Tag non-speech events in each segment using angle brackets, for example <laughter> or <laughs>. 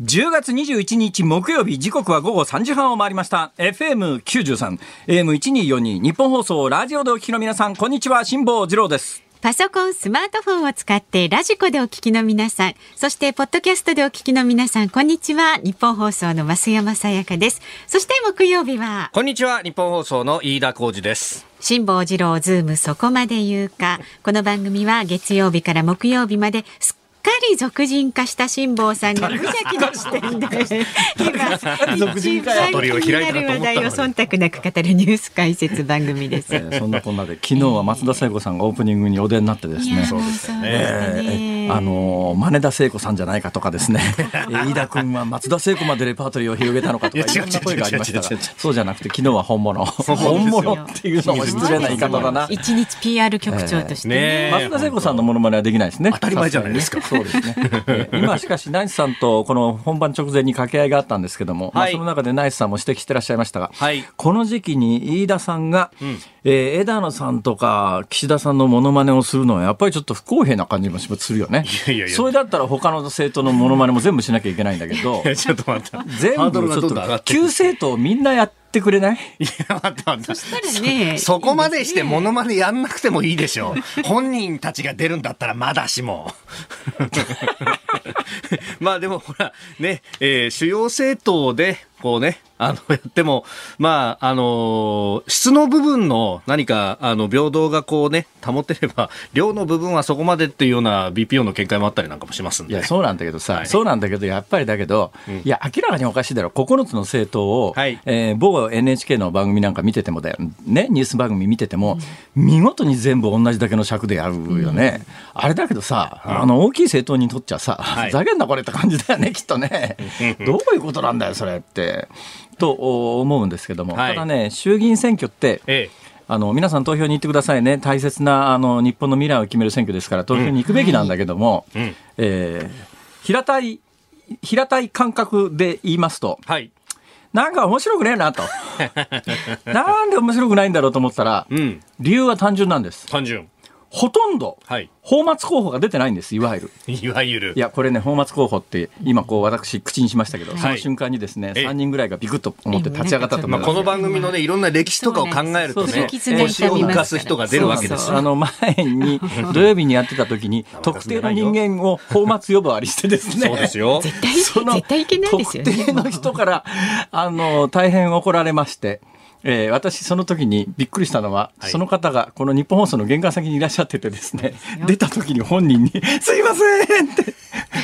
10月21日木曜日時刻は午後3時半を回りました FM93 AM1242 ニッポン放送ラジオでお聞きの皆さんこんにちは辛坊治郎ですパソコン、スマートフォンを使ってラジコでお聞きの皆さん、そしてポッドキャストでお聞きの皆さん、こんにちは。ニッポン放送の増山さやかです。そして木曜日は。こんにちは。ニッポン放送の飯田浩司です。辛坊治郎ズームそこまで言うか。この番組は月曜日から木曜日まですっかり俗人化した辛坊さんが無邪気な視点で今一番気になる話題を忖度なく語るニュース解説番組です。そんなこんなで昨日は松田聖子さんがオープニングにお出になってですね。そうですね。あの真田聖子さんじゃないかとかです <laughs> ね。飯田君は松田聖子までレパートリーを広げたのかとかいろんな声がありましたが、そうじゃなくて昨日は本物。本物っていうのも失礼な言い方だな。一日 PR 局長として。松田聖子さんのモノマネはできないですね。当たり前じゃないですか。そうですね。今しかしナイスさんとこの本番直前に掛け合いがあったんですけども、まあその中でナイスさんも指摘してらっしゃいましたが、この時期に飯田さんが、え枝野さんとか岸田さんのモノマネをするのはやっぱりちょっと不公平な感じもするよね。いやいやそれだったら他の政党のモノマネも全部しなきゃいけないんだけど、<laughs> ちょっと待った。全部ちょっと旧政党みんなやってくれない？いや、待った待った。そしたらね。そこまでしてモノマネやんなくてもいいでしょう。本人たちが出るんだったらまだしも。<laughs> まあでもほら、ね、えー、主要政党で、こうね、あの、<laughs> やっても、まあ、あの、質の部分の何か、あの、平等がこうね、保てれば、<laughs> 量の部分はそこまでっていうような BPO の見解もあったりなんかもしますんで。いや、そうなんだけどさ、はい、そうなんだけど、やっぱりだけど、うん、いや、明らかにおかしいだろ。9つの政党を、はい、えー、某 NHK の番組なんか見ててもだよ、ね、ニュース番組見てても、うん、見事に全部同じだけの尺でやるよね。うん、あれだけどさ、あの、大きい政党にとっちゃさ、はい、ふざけんなこれって感じだよね、きっとね。<laughs> どういうことなんだよ、それって。と思うんですけども、はい、ただね、衆議院選挙って、ええ。あの皆さん投票に行ってくださいね、大切なあの日本の未来を決める選挙ですから、投票に行くべきなんだけども、うん、えー、平たい、平たい感覚で言いますと、はい、なんか面白くねえなと。<laughs> なんで面白くないんだろうと思ったら、うん、理由は単純なんです。単純。ほとんど、はい、泡沫候補が出てないんです、いわゆる。<laughs> いわゆる。いや、これね、泡沫候補って、今、こう、私、口にしましたけど、はい、その瞬間にですね、3人ぐらいがビクッと思って立ち上がったと思います。まあ、この番組のね、いろんな歴史とかを考えるとね、星を浮かす人が出るわけですあの、前に、<laughs> 土曜日にやってた時に、特定の人間を泡沫呼ばわりしてですね、そうですよ。絶対、絶対いけないですよね。特定の人から、あの、大変怒られまして、えー、私その時にびっくりしたのは、はい、その方がこの日本放送の玄関先にいらっしゃっててですね出た時に本人に「<laughs> すいません!」って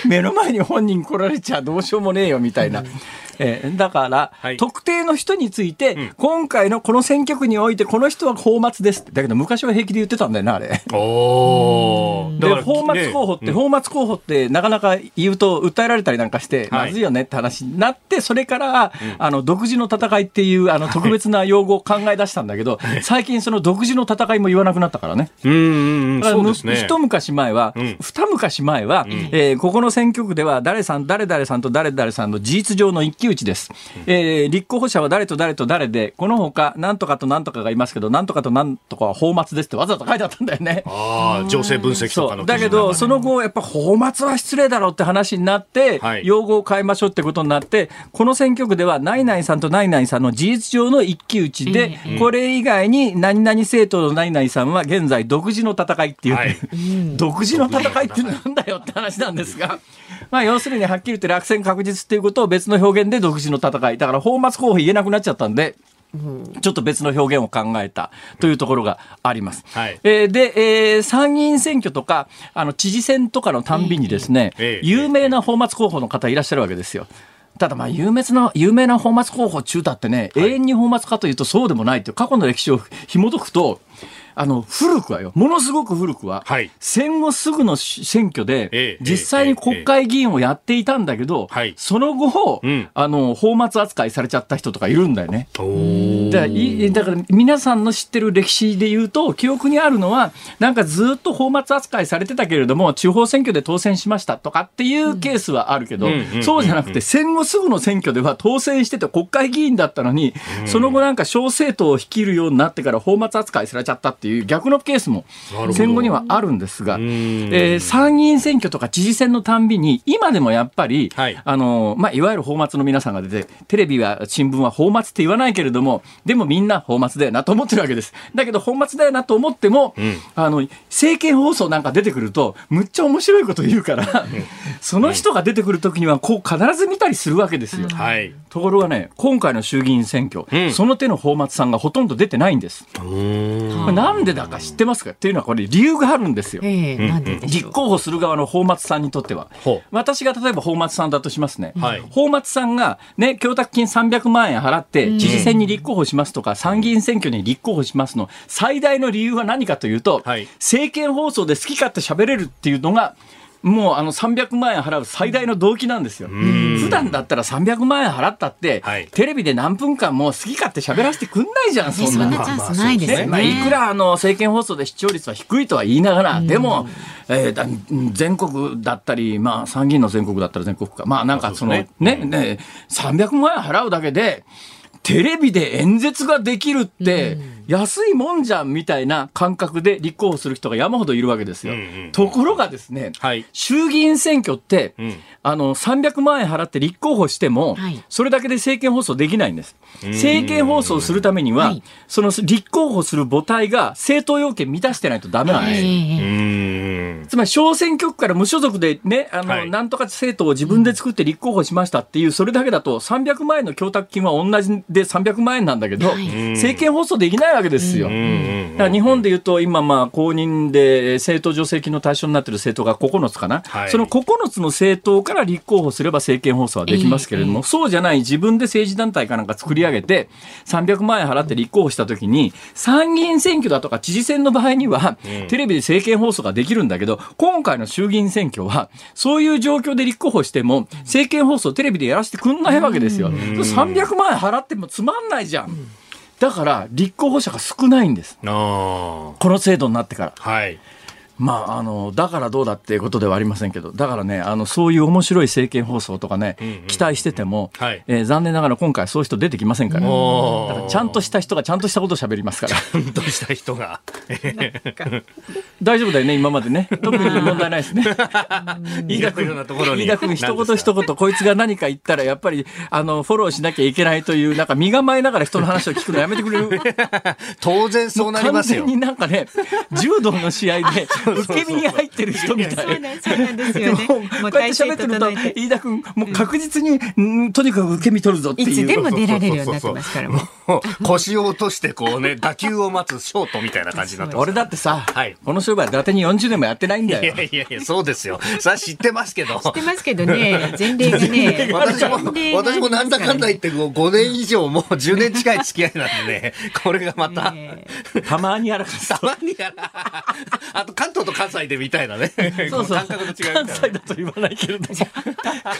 目の前に本人来られちゃどうしようもねえよみたいな。えー、だから、はい、特定の人について、うん、今回のこの選挙区においてこの人は泡沫ですだけど昔は平気で言ってたんだよなあれ。おで泡沫候補って、泡沫候補ってなかなか言うと訴えられたりなんかして、まずいよねって話になってそれから、あの独自の戦いっていうあの特別な用語を考え出したんだけど、最近その独自の戦いも言わなくなったからね。うんそうですね。一昔前は、うん、二昔前は、うん、えー、ここの選挙区では誰さん誰々さんと誰々さんの事実上の一騎打ちです。えー、立候補者は誰と誰と誰で、このほか、なんとかとなんとかがいますけど、なんとかとなんとかは泡沫ですってわざと書いてあったんだよね。ああ、情勢分析とかの、だけど、その後、やっぱ泡沫は失礼だろうって話になって、はい、用語を変えましょうってことになって、この選挙区では、ナイナイさんとナイナイさんの事実上の一騎打ちで、うん、これ以外に、何々政党のナイナイさんは現在、独自の戦いっていう、はい、独自の戦いってなんだよって話なんですが。まあ、要するにはっきり言って落選確実っていうことを別の表現で独自の戦い。だから泡沫候補言えなくなっちゃったんで、ちょっと別の表現を考えたというところがあります。はい、えー、で、えー、参議院選挙とか、あの知事選とかのたんびにですね、えー、有名な泡沫候補の方いらっしゃるわけですよ。ただまあ有名な、有名な泡沫候補中だってね、はい、永遠に泡沫かというとそうでもないという過去の歴史を紐解くと、あの、古くはよ、ものすごく古くは、はい、戦後すぐの選挙で、実際に国会議員をやっていたんだけど、その後、うん、あの、泡沫扱いされちゃった人とかいるんだよね。だからだから皆さんの知ってる歴史で言うと、記憶にあるのは、なんかずっと泡沫扱いされてたけれども、地方選挙で当選しましたとかっていうケースはあるけど、そうじゃなくて、戦後すぐの選挙では当選してて国会議員だったのに、その後なんか小政党を率いるようになってから泡沫扱いされちゃったってっていう逆のケースも戦後にはあるんですが、えー、参議院選挙とか知事選のたんびに今でもやっぱり、はい、あのまあ、いわゆる泡沫の皆さんが出てテレビは新聞は泡沫って言わないけれどもでもみんな泡沫だよなと思ってるわけです。だけど泡沫だよなと思っても、うん、あの政見放送なんか出てくるとむっちゃ面白いこと言うからその人が出てくる時にはこう必ず見たりするわけですよ、はい、ところがね今回の衆議院選挙、うん、その手の泡沫さんがほとんど出てないんですなんでだか知ってますか？っていうのはこれ理由があるんですよ、えー、立候補する側の泡沫さんにとっては。私が例えば泡沫さんだとしますね、はい、泡沫さんがね供託金300万円払って知事選に立候補しますとか参議院選挙に立候補しますの最大の理由は何かというと、はい、政見放送で好き勝手喋れるっていうのがもうあの300万円払う最大の動機なんですよ。普段だったら300万円払ったって、はい、テレビで何分間も好き勝手喋らせてくんないじゃん、そんな。そんなチャンスないですね。まあ、いくらあの政見放送で視聴率は低いとは言いながら、でも、えー、全国だったり、まあ参議院の全国だったら全国か、まあなんかそのね、ね、ね、300万円払うだけで、テレビで演説ができるって、安いもんじゃんみたいな感覚で立候補する人が山ほどいるわけですよ。ところがですね、はい、衆議院選挙って、うん、あの300万円払って立候補しても、はい、それだけで政見放送できないんです。政見放送するためには、はい、その立候補する母体が政党要件満たしてないとダメなんです。つまり小選挙区から無所属でね、あの、なんとか政党を自分で作って立候補しましたっていう、それだけだと300万円の供託金は同じで300万円なんだけど、政見放送できないわけですよ。だから日本でいうと、今、まあ、公認で政党助成金の対象になっている政党が9つかな、はい、その9つの政党から立候補すれば政見放送はできますけれども、そうじゃない、自分で政治団体かなんか作り上げて、300万円払って立候補したときに、参議院選挙だとか知事選の場合には、テレビで政見放送ができるんだけど、今回の衆議院選挙は、そういう状況で立候補しても、政見放送テレビでやらせてくんないわけですよ。300万円払ってもつまんないじゃん。だから立候補者が少ないんです。この制度になってから。はい。まあ、あのだからどうだっていうことではありませんけど、だからね、あのそういう面白い政見放送とかね、うんうん、期待してても、はい、えー、残念ながら今回、そういう人出てきませんから、だからちゃんとした人がちゃんとしたことを喋りますから。ちゃんとした人が。大丈夫だよね、今までね、特に問題ないですね。飯田君、飯田君、一言一言、こいつが何か言ったら、やっぱりあのフォローしなきゃいけないという、なんか身構えながら人の話を聞くのやめてくれる。<laughs> 当然そうなりますよ。完全になんかね、柔道の試合で、受け身に入ってる人みたいな。そうなんですよね。もうこうやって喋ってると、飯田君、もう確実に、うん、とにかく受け身取るぞっていう。いつでも出られるようになってますからもう。腰を落としてこうね、打球を待つショートみたいな感じになって俺だってさ、はい、この商売伊達に40年もやってないんだよ。いやいやいや、そうですよ。さあ知ってますけど。知ってますけどね、前例がね。私も、私もなんだかんだ言って5年以上、もう10年近い付き合いなんでね、これがまた。<laughs> たまにやらかす。たまにやら。あと関東と関西でみたいなね。<laughs> そうそう。感覚の違い関西だと言わないけれども、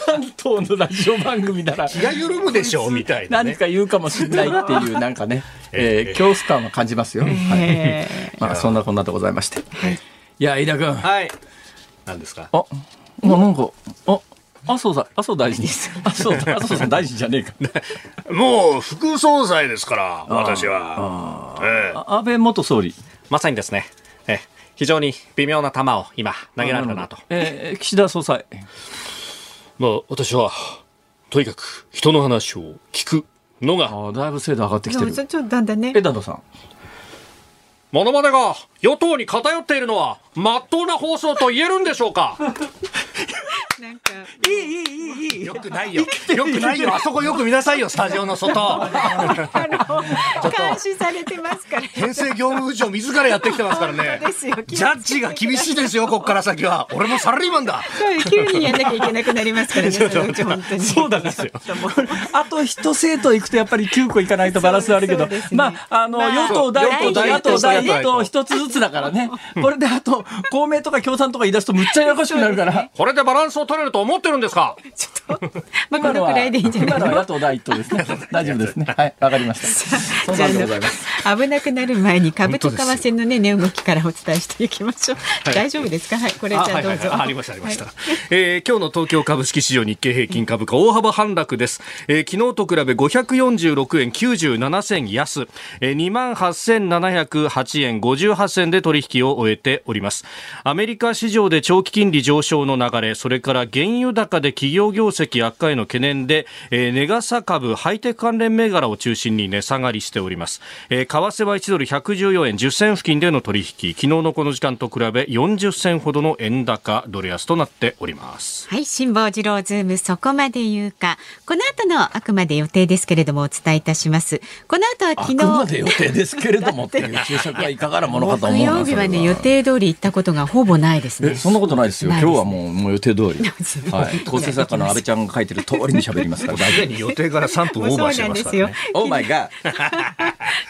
関東のラジオ番組なら。気が緩むでしょうみたいな、何か言うかもしれないっていう、なんかね、<laughs> えー、恐怖感は感じますよ。はい。まあ、そんなこんなでございまして。はい。いや、飯田君。はい。何ですか？あ、なんか、あ、麻生さん、麻生大臣です。<laughs> 麻生麻生さん大臣じゃねえか。もう副総裁ですから、私は。ええ、安倍元総理。まさにですね。え非常に微妙な球を今投げられたなと。えー、岸田総裁。まあ私はとにかく人の話を聞くのが。あだいぶ精度上がってきてる。ちょっとだんだんね。枝野さん。モノマネが与党に偏っているのはまっとうな放送と言えるんでしょうか？<laughs> なんかいいいいいいいい。よくないよ。よくないよ。あそこよく見なさいよスタジオの外。あの <laughs> 監視されてますから。編成業務部長自らやってきてますからね。ジャッジが厳しいですよここから先は。俺もサラリーマンだ。急にやんなきゃいけなくなりますからね <laughs> そうなんですよ。あと一生徒行くとやっぱり9個いかないとバランス悪いけど、ね、まああの、まあ、与党第一党野党第一党一つずつだからねこれであと公明とか共産とか言い出すとむっちゃややこしくなるからこれでバランスを取れると思ってるんですか？ちょっとまあこのくらいでいいんじゃない今のは野党第一党ですね。大丈夫ですね。はい、わかりました。じゃあ危なくなる前に株と為替のね値動きからお伝えしていきましょう。はい、大丈夫ですか？はい、これじゃあどうぞ。ありましたありました。はい、えー、今日の東京株式市場日経平均株価大幅反落です。えー、昨日と比べ546円97銭安、えー、2万8708円58銭で取引を終えております。アメリカ市場で長期金利上昇の流れ、それから原油高で企業業績悪化への懸念で、えー、値がさ株ハイテク関連銘柄を中心に値下がりしております。えー、為替は1ドル114円10銭付近での取引、昨日のこの時間と比べ40銭ほどの円高ドル安となっております。はい、辛坊治郎ズームそこまで言うか。この後のあくまで予定ですけれどもお伝えいたします。この後は昨日。あくまで予定ですけれどもっていう注釈はいかがなものかと思う木曜日はね予定通り行ったことがほぼないですね。そんなことないですよ。今日はもうもう予定通り。<laughs> はい。構成作家の安倍ちゃんが書いてる通りに喋りますから。<laughs> 大丈夫。予定から3分オーバーしてますからね。オーマイガ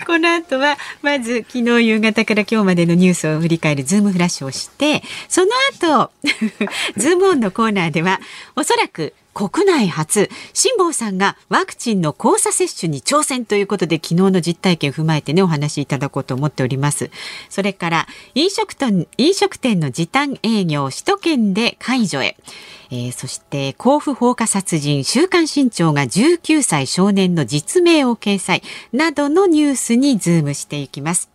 この後はまず昨日夕方から今日までのニュースを振り返るズームフラッシュをしてその後 <laughs> ズームオンのコーナーではおそらく国内初、辛坊さんがワクチンの交差接種に挑戦ということで、昨日の実体験を踏まえてね、お話しいただこうと思っております。それから、飲食店、飲食店の時短営業、首都圏で解除へ。えー、そして甲府放火殺人週刊新潮が19歳少年の実名を掲載などのニュースにズームしていきます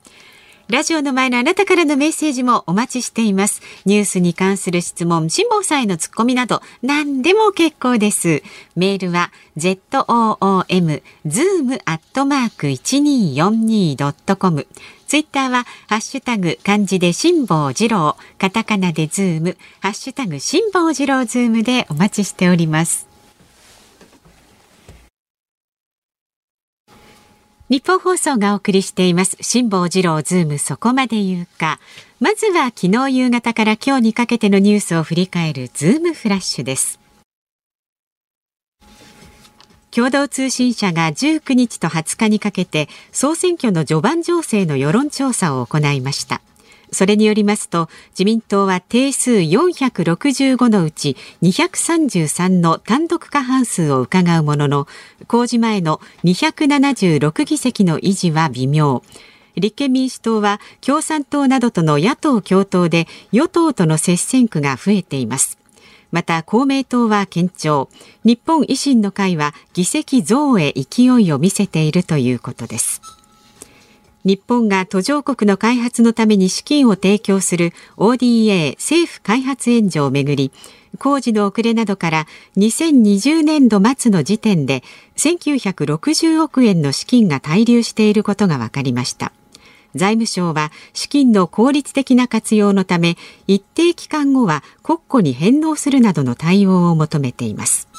ラジオの前のあなたからのメッセージもお待ちしています。ニュースに関する質問、辛坊さんへのツッコミなど何でも結構です。メールは zoom zoom アットマーク 1242.com ツイッターはハッシュタグ漢字で辛坊治郎、カタカナでズーム、ハッシュタグ辛坊治郎ズームでお待ちしております。ニッポン放送がお送りしています。辛坊治郎ズームそこまで言うか。まずは昨日夕方から今日にかけてのニュースを振り返るズームフラッシュです。共同通信社が19日と20日にかけて総選挙の序盤情勢の世論調査を行いました。それによりますと自民党は定数465のうち233の単独過半数を伺うものの公示前の276議席の維持は微妙。立憲民主党は共産党などとの野党共闘で与党との接戦区が増えています。また公明党は堅調。日本維新の会は議席増へ勢いを見せているということです。日本が途上国の開発のために資金を提供する ODA 政府開発援助をめぐり工事の遅れなどから2020年度末の時点で1960億円の資金が滞留していることが分かりました。財務省は資金の効率的な活用のため一定期間後は国庫に返納するなどの対応を求めています。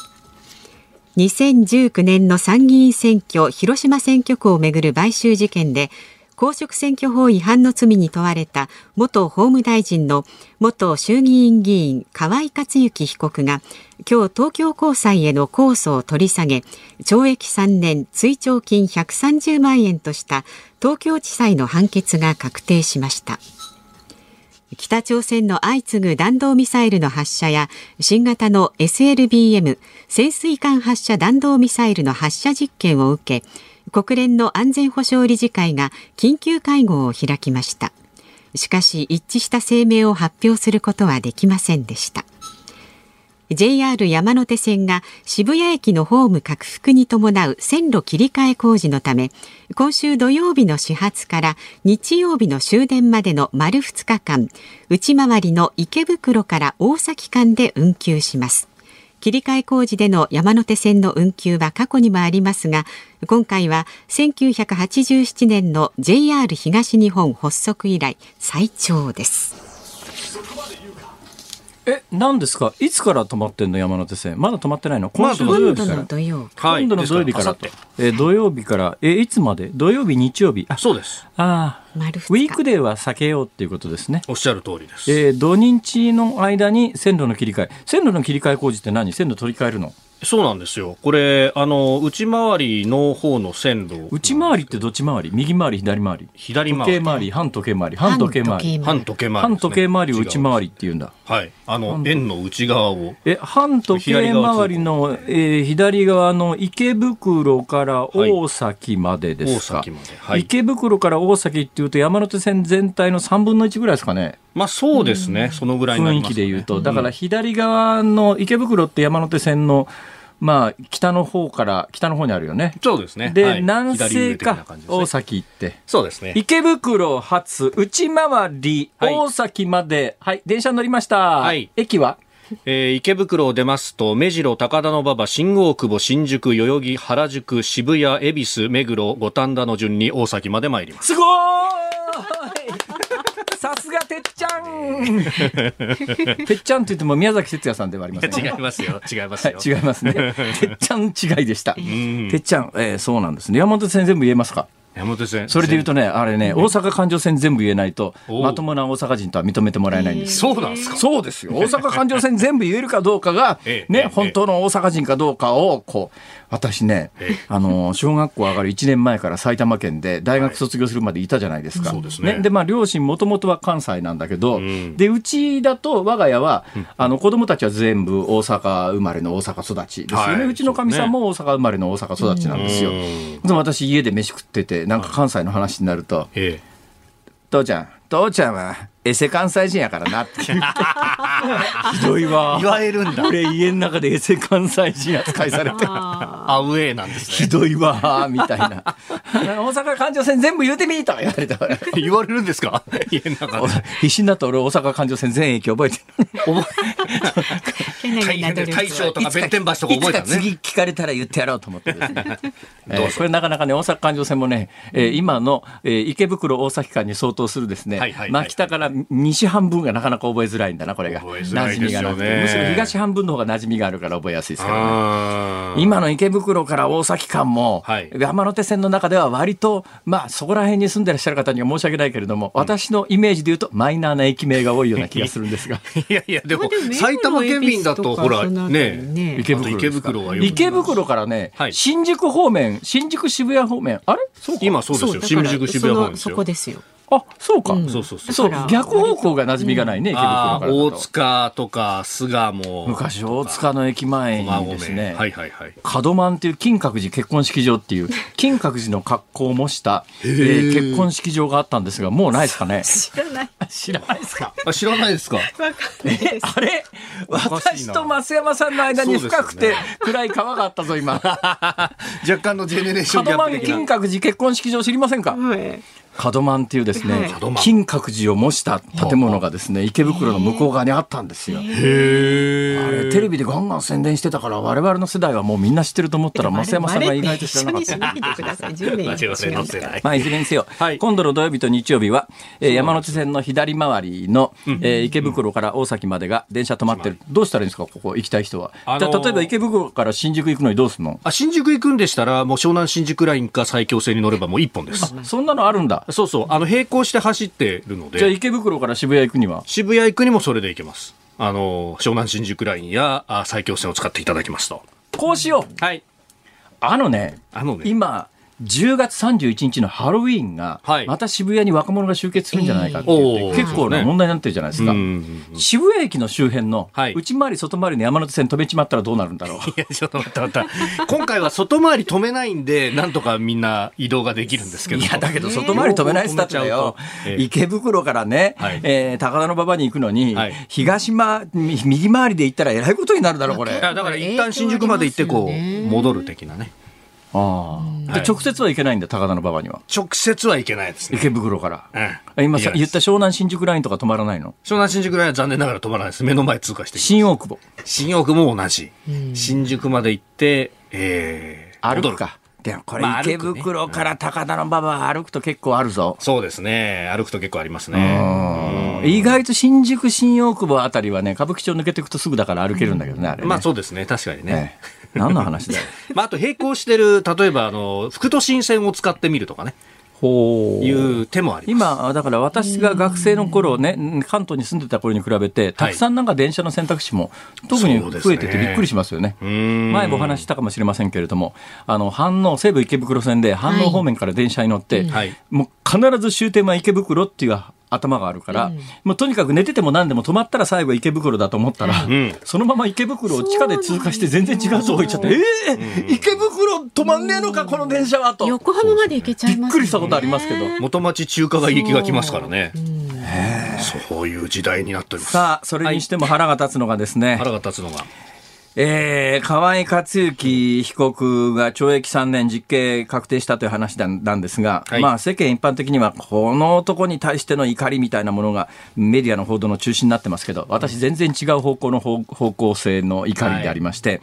2019年の参議院選挙広島選挙区をめぐる買収事件で公職選挙法違反の罪に問われた元法務大臣の元衆議院議員河井克行被告が今日東京高裁への控訴を取り下げ懲役3年追徴金130万円とした東京地裁の判決が確定しました。北朝鮮の相次ぐ弾道ミサイルの発射や新型の SLBM 潜水艦発射弾道ミサイルの発射実験を受け国連の安全保障理事会が緊急会合を開きました。しかし一致した声明を発表することはできませんでした。JR 山手線が渋谷駅のホーム拡幅に伴う線路切り替え工事のため今週土曜日の始発から日曜日の終電までの丸2日間内回りの池袋から大崎間で運休します。切り替え工事での山手線の運休は過去にもありますが今回は1987年の JR 東日本発足以来最長です。え、何ですか？いつから止まってんの？山手線。まだ止まってないの？今週土曜日から。今度の土曜日から。え土曜日から、え、いつまで？土曜日、日曜日。あ、そうです。ああ。ウィークデーは避けようっていうことですね。おっしゃる通りです。えー、土日の間に線路の切り替え。線路の切り替え工事って何？線路取り替えるの？そうなんですよ。これ、あの、内回りの方の線路。内回りってどっち回り？右回り、左回り？左回り。時計回り、半時計回り、半時計回り。半時計回り、半時計回りを内回りって言うんだ。はい。あの、円の内側を。え、半時計回りの、えー、左側の池袋から大崎までですか？はい、大崎まで。はい。池袋から大崎っていうと山手線全体の3分の1ぐらいですかね？まあそうですね。そのぐらい、ね、雰囲気で言うと。だから左側の池袋って山手線のまあ、北の方から、北の方にあるよね。そうですね。で、はい、南西か、ね、大崎行って。そうですね。池袋発、内回り、大崎まで、はい、はい、電車乗りました。はい。駅は？えー、池袋を出ますと目白高田馬場新大久保新宿代々木原宿渋谷恵比寿目黒五反田の順に大崎まで参りますすごーいさすがてっちゃん。<laughs> てっちゃんって言っても宮崎哲也さんではありません、違いますよ。違いますよ、はい、違いますね。<laughs> てっちゃん違いでした。てっちゃん、えー、そうなんですね。山手線全部言えますか？山手線。それで言うとね、あれね、大阪環状線全部言えないと、まともな大阪人とは認めてもらえないんです。そうなんですか？そうですよ。大阪環状線全部言えるかどうかが、<laughs> ね、本当の大阪人かどうかを、こう、私ね、あの、小学校上がる1年前から埼玉県で大学卒業するまでいたじゃないですか。ね。で、まあ、両親もともとは関西なんだけど、で、うちだと我が家は、あの、子供たちは全部大阪生まれの大阪育ちですよね。うちのかみさんも大阪生まれの大阪育ちなんですよ。でも私家で飯食ってて、なんか関西の話になると、父ちゃん、父ちゃんはエセ関西人やからなって。<laughs> ひどいわ。言われるんだ。俺家の中でエセ関西人扱いされて。アウェーなんですね。ひどいわみたいな。<laughs> 大阪環状線全部言うてみと言われた <laughs> 言われるんですか？家の中で。必死になった俺大阪環状線全駅覚えてる。大将とか弁天橋とか覚えたね。次聞かれたら言ってやろうと思ってですね、えー、これなかなかね大阪環状線もね、えー、今の、えー、池袋大崎間に相当するですね、はいはいはいはい、まあ北から西半分がなかなか覚えづらいんだなこれが。馴染みがなくて。むしろ東半分の方が馴染みがあるから覚えやすいですけど。ね今の池袋から大崎間も、はい、山手線の中では割とまあそこら辺に住んでらっしゃる方には申し訳ないけれども、うん、私のイメージでいうとマイナーな駅名が多いような気がするんですが。<laughs> いやいやでも埼玉県民だとほらね池袋池袋は池袋からね、はい、新宿方面新宿渋谷方面あれ？今そうですよ。新宿渋谷方面ですよ。そこですよあ、そうか。そうそうそう。逆方向が馴染みがないね、池袋から大塚とか巣鴨。昔、大塚の駅前にですね、はいはいはい。門満っていう金閣寺結婚式場っていう、<laughs> 金閣寺の格好を模した、えー、結婚式場があったんですが、もうないですかね？<laughs> 知らない。知らないですか？<laughs> あ知らないですか？あれ？私と増山さんの間に深くて暗い川があったぞ、今。若干のジェネレーションギャップ的な。門満金閣寺結婚式場知りませんか、門満っていうですね、金閣寺を模した建物がですね、池袋の向こう側にあったんですよ。へあれ、テレビでガンガン宣伝してたから、我々の世代はもうみんな知ってると思ったら、増山さんが意外と知らなかった。まあ、いずれにせよ、はい、今度の土曜日と日曜日は、えー、山手線の左回りの、えー、池袋から大崎までが電車止まってる。どうしたらいいんですか、ここ行きたい人は。あのー、例えば池袋から新宿行くのにどうするの？あ新宿行くんでしたら、もう湘南新宿ラインか埼京線に乗ればもう一本です。そんなのあるんだ。そうそう、あの並行して走ってるので。じゃあ池袋から渋谷行くには？渋谷行くにもそれで行けます。あの、湘南新宿ラインやあ埼京線を使っていただきますと。こうしよう。はい。あのね、あのね今、10月31日のハロウィーンが、また渋谷に若者が集結するんじゃないかってって結構な問題になってるじゃないですか。渋谷駅の周辺の、内回り外回りの山手線止めちまったらどうなるんだろう。いや、ちょっと待って待って。今回は外回り止めないんで、なんとかみんな移動ができるんですけど。いや、だけど外回り止めないっつったらよ、池袋からね、え高田馬場に行くのに、東間、右回りで行ったらえらいことになるだろう、これ。だから一旦新宿まで行ってこう、戻る的なね。ああ、で直接は行けないんだ高田馬場には。直接は行けないですね。池袋から、うん、今さ言った湘南新宿ラインとか止まらないの？湘南新宿ラインは残念ながら止まらないです。目の前通過して新大久保。新大久保も同じ、新宿まで行ってえー、歩くか。でもこれ池袋から高田馬場歩くと結構あるぞ、そうですね。歩くと結構ありますね。意外と新宿新大久保あたりはね歌舞伎町抜けていくとすぐだから歩けるんだけどね、あれ、ね、まあそうですね。確かにね、ええ何の話だよ。<laughs> まあ、あと並行してる、例えば、あの、副都心線を使ってみるとかね。いう手もあり今、だから私が学生の頃ね、関東に住んでた頃に比べて、たくさんなんか電車の選択肢も特に増えててびっくりしますよね。ね前もお話したかもしれませんけれども、あの、反応、西武池袋線で反応方面から電車に乗って、はい、もう必ず終点は池袋っていう頭があるから、うん、もうとにかく寝てても何でも止まったら最後池袋だと思ったら、うん、そのまま池袋を地下で通過して全然違うとこ行っちゃって、ええー、池袋止まんねえのかこの電車は？と横浜まで行けちゃいます、ね、びっくりしたことありますけど。元町中華街行きが来ますからね。そういう時代になっております。さあそれにしても腹が立つのがですね、はい、腹が立つのがえー、河合克行被告が懲役3年実刑確定したという話なんですが、はい、まあ世間一般的にはこの男に対しての怒りみたいなものがメディアの報道の中心になってますけど、私全然違う方向の方向性の怒りでありまして、はい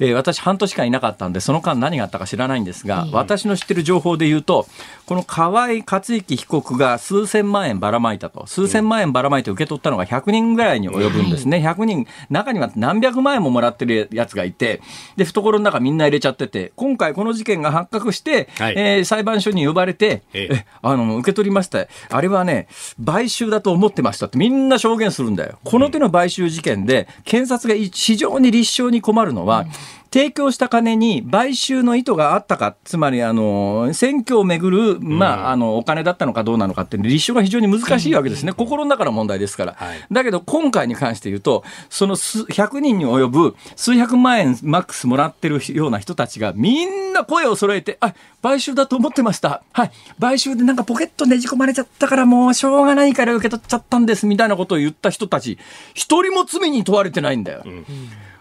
えー、私半年間いなかったんで、その間何があったか知らないんですが、私の知ってる情報で言うと、この河合克行被告が数千万円ばらまいたと、数千万円ばらまいて受け取ったのが100人ぐらいに及ぶんですね。100人、中には何百万円ももらってるやつがいて、で、懐の中みんな入れちゃってて、今回この事件が発覚して、はい、えー、裁判所に呼ばれて、えあの、受け取りました。あれはね、買収だと思ってましたってみんな証言するんだよ。この手の買収事件で、検察が非常に立証に困るのは、うん提供した金に買収の意図があったか、つまりあの選挙をめぐる、まあ、あのお金だったのかどうなのかっていう立証が非常に難しいわけですね、心の中の問題ですから。はい、だけど今回に関して言うと、その100人に及ぶ数百万円マックスもらってるような人たちがみんな声を揃えて、あ買収だと思ってました。はい。買収でなんかポケットねじ込まれちゃったからもうしょうがないから受け取っちゃったんですみたいなことを言った人たち、一人も罪に問われてないんだよ。うん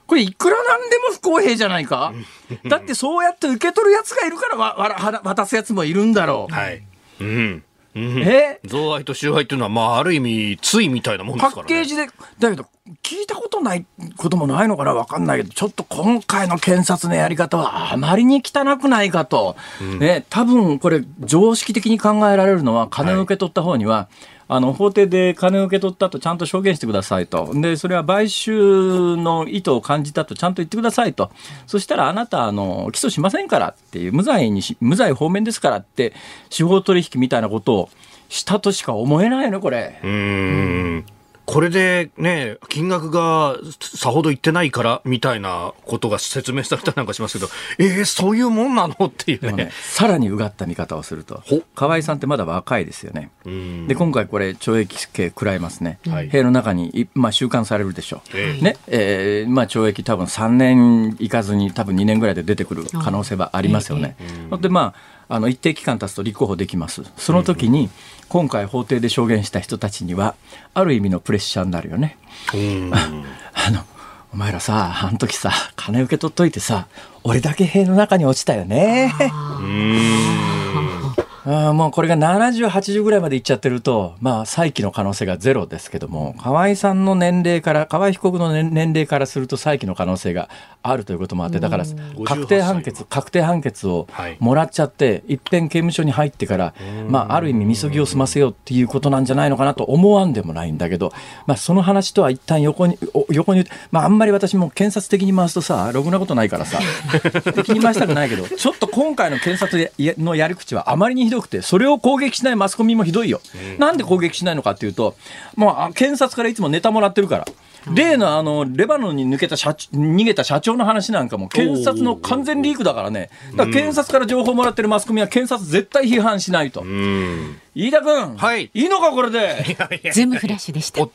これいくらなんでも不公平じゃないか？だってそうやって受け取るやつがいるからわわ渡すやつもいるんだろう。はい。うん。うん、え？贈賄と収賄っていうのは、まあ、ある意味、ついみたいなもんですから、ね、パッケージで、だけど、聞いたことないこともないのかな、わかんないけど、ちょっと今回の検察のやり方はあまりに汚くないかと、うん、ね、多分これ、常識的に考えられるのは、金を受け取った方には、はいあの法廷で金を受け取ったとちゃんと証言してくださいと。でそれは買収の意図を感じたとちゃんと言ってくださいと。そしたらあなたあの起訴しませんからっていう無罪に無罪方面ですからって司法取引みたいなことをしたとしか思えないのこれ。うん。これでね、金額がさほどいってないからみたいなことが説明されたりなんかしますけど、えー、そういうもんなの？っていうね、ね、さらにうがった見方をすると、河合さんってまだ若いですよね。で、今回これ、懲役刑食らいますね。はい、塀の中に、まあ、収監されるでしょう。えー、ね、えー、まあ、懲役多分3年いかずに、多分2年ぐらいで出てくる可能性はありますよね。で、まあ、あの一定期間経つと立候補できます。その時に、今回法廷で証言した人たちには、ある意味のプレッシャーになるよね。<laughs> あのお前らさ、あの時さ、金受け取っといてさ、俺だけ塀の中に落ちたよね。あもうこれが70、80ぐらいまでいっちゃってると、まあ、再起の可能性がゼロですけども、河合さんの年齢から、河合被告の年齢からすると再起の可能性があるということもあって、だから確定判決、確定判決をもらっちゃって、い、っぺん刑務所に入ってから、まあ、ある意味、みそぎを済ませようっていうことなんじゃないのかなと思わんでもないんだけど、まあ、その話とは一旦横に、横に、まあ、あんまり私も検察的に回すとさ、ろくなことないからさ、<laughs> 敵に回したくないけど、ちょっと今回の検察のやり口はあまりにひどくて、それを攻撃しないマスコミもひどいよ。うん、なんで攻撃しないのかっていうと、もう検察からいつもネタもらってるから。例のあのレバノンに抜けた社逃げた社長の話なんかも検察の完全リークだからね、だから検察から情報もらってるマスコミは検察絶対批判しないと。飯田君、はい、いいのか、これで。<laughs> ズームフラッシュでした。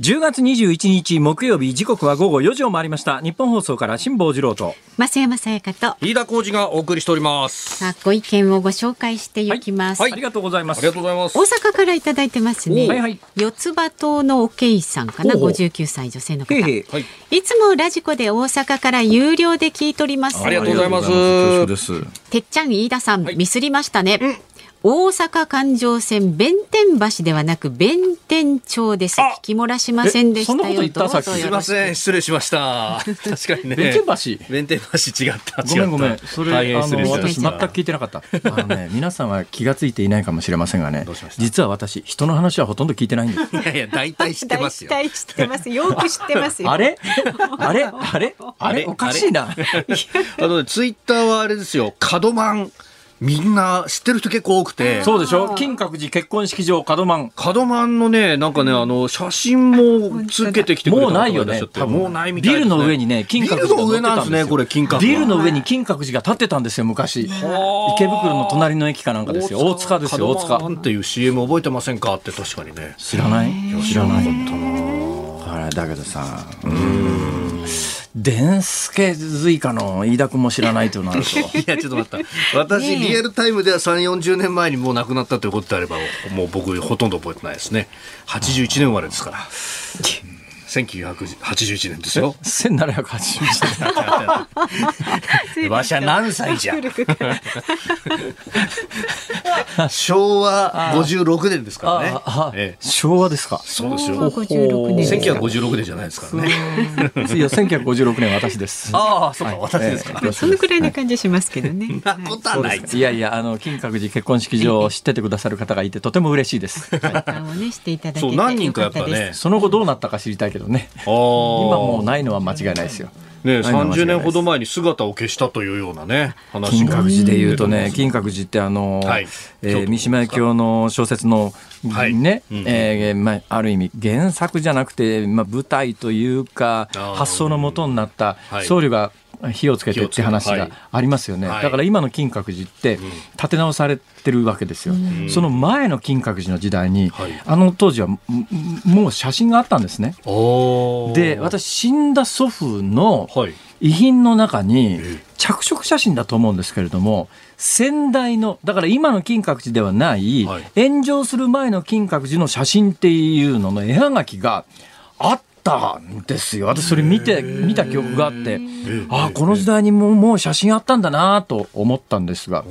10月21日木曜日時刻は午後4時を回りました。日本放送から辛坊治郎と。増山さやかと。飯田浩二がお送りしております。さあご意見をご紹介していきます、はいはい、ありがとうございます。ありがとうございます。大阪からいただいてますね、はいはい、四つ葉島のおけいさんかな？59歳女性の方。へへ、はい、いつもラジコで大阪から有料で聞いております。ありがとうございますてっちゃん飯田さん、ミスりましたね、うん大阪環状線弁天橋ではなく弁天町です。聞き漏らしませんでしたよ。そんなこと言ったさっき。すみません、失礼しました。確かにね。弁天橋。<laughs> 弁天橋違った。ごめんごめん。それ、あの、私全く聞いてなかった。あのね、<laughs> 皆さんは気がついていないかもしれませんがね。実は私、人の話はほとんど聞いてないんです。いやいや、大体知ってますよ。大体知ってます。よく知ってますよ。あれ？あれ？あれ？あれ？おかしいな。あの、ツイッターはあれですよ、角マン。みんな知ってる人結構多くて。そうでしょ？金閣寺結婚式場門万。門万のね、なんかね、あの、写真もつけてきてもうないよね。もうないみたいビルの上にね、金閣寺ビルの上なんですね、これ、金閣ビルの上に金閣寺が建ってたんですよ、昔。池袋の隣の駅かなんかですよ。大塚ですよ、大塚。なんていう CM 覚えてませんかって確かにね。知らない？知らない。だけどさ、うん。伝助随下の飯田君も知らないとなると。<laughs> いや、ちょっと待った。私、リアルタイムでは3、40年前にもう亡くなったということであれば、もう僕ほとんど覚えてないですね。81年生まれですから。<laughs> 1981年ですよ。1781年。わしゃ何歳じゃ。<laughs> 昭和56年ですからね。ええ、昭和ですか？そうですよ。1956年じゃないですからね。いや、1956年私です。ああ、そうか、私ですか。そのくらいな感じしますけどね。なことはない。いやいや、あの、金閣寺結婚式場を知っててくださる方がいて、とても嬉しいです。<laughs> そう、何人かやっぱね。その後どうなったか知りたいけどね。今もうないのは間違いないですよ。ね、30年ほど前に姿を消したというようなね話金閣寺でいうとね金閣寺ってあの、はい、えー、三島由紀夫の小説の、はい、ね、うん、えー、まあ、ある意味原作じゃなくて、まあ、舞台というか発想のもとになった僧侶が火をつけてって話がありますよね、はい、だから今の金閣寺って建て直されてるわけですよ、うん、その前の金閣寺の時代に、はい、あの当時はもう写真があったんですね。で私死んだ祖父の遺品の中に着色写真だと思うんですけれども先代のだから今の金閣寺ではない、はい、炎上する前の金閣寺の写真っていうのの絵はがきがあっったんですよ。私それ見て、見た記憶があって、ああ、この時代にももう写真あったんだなと思ったんですが、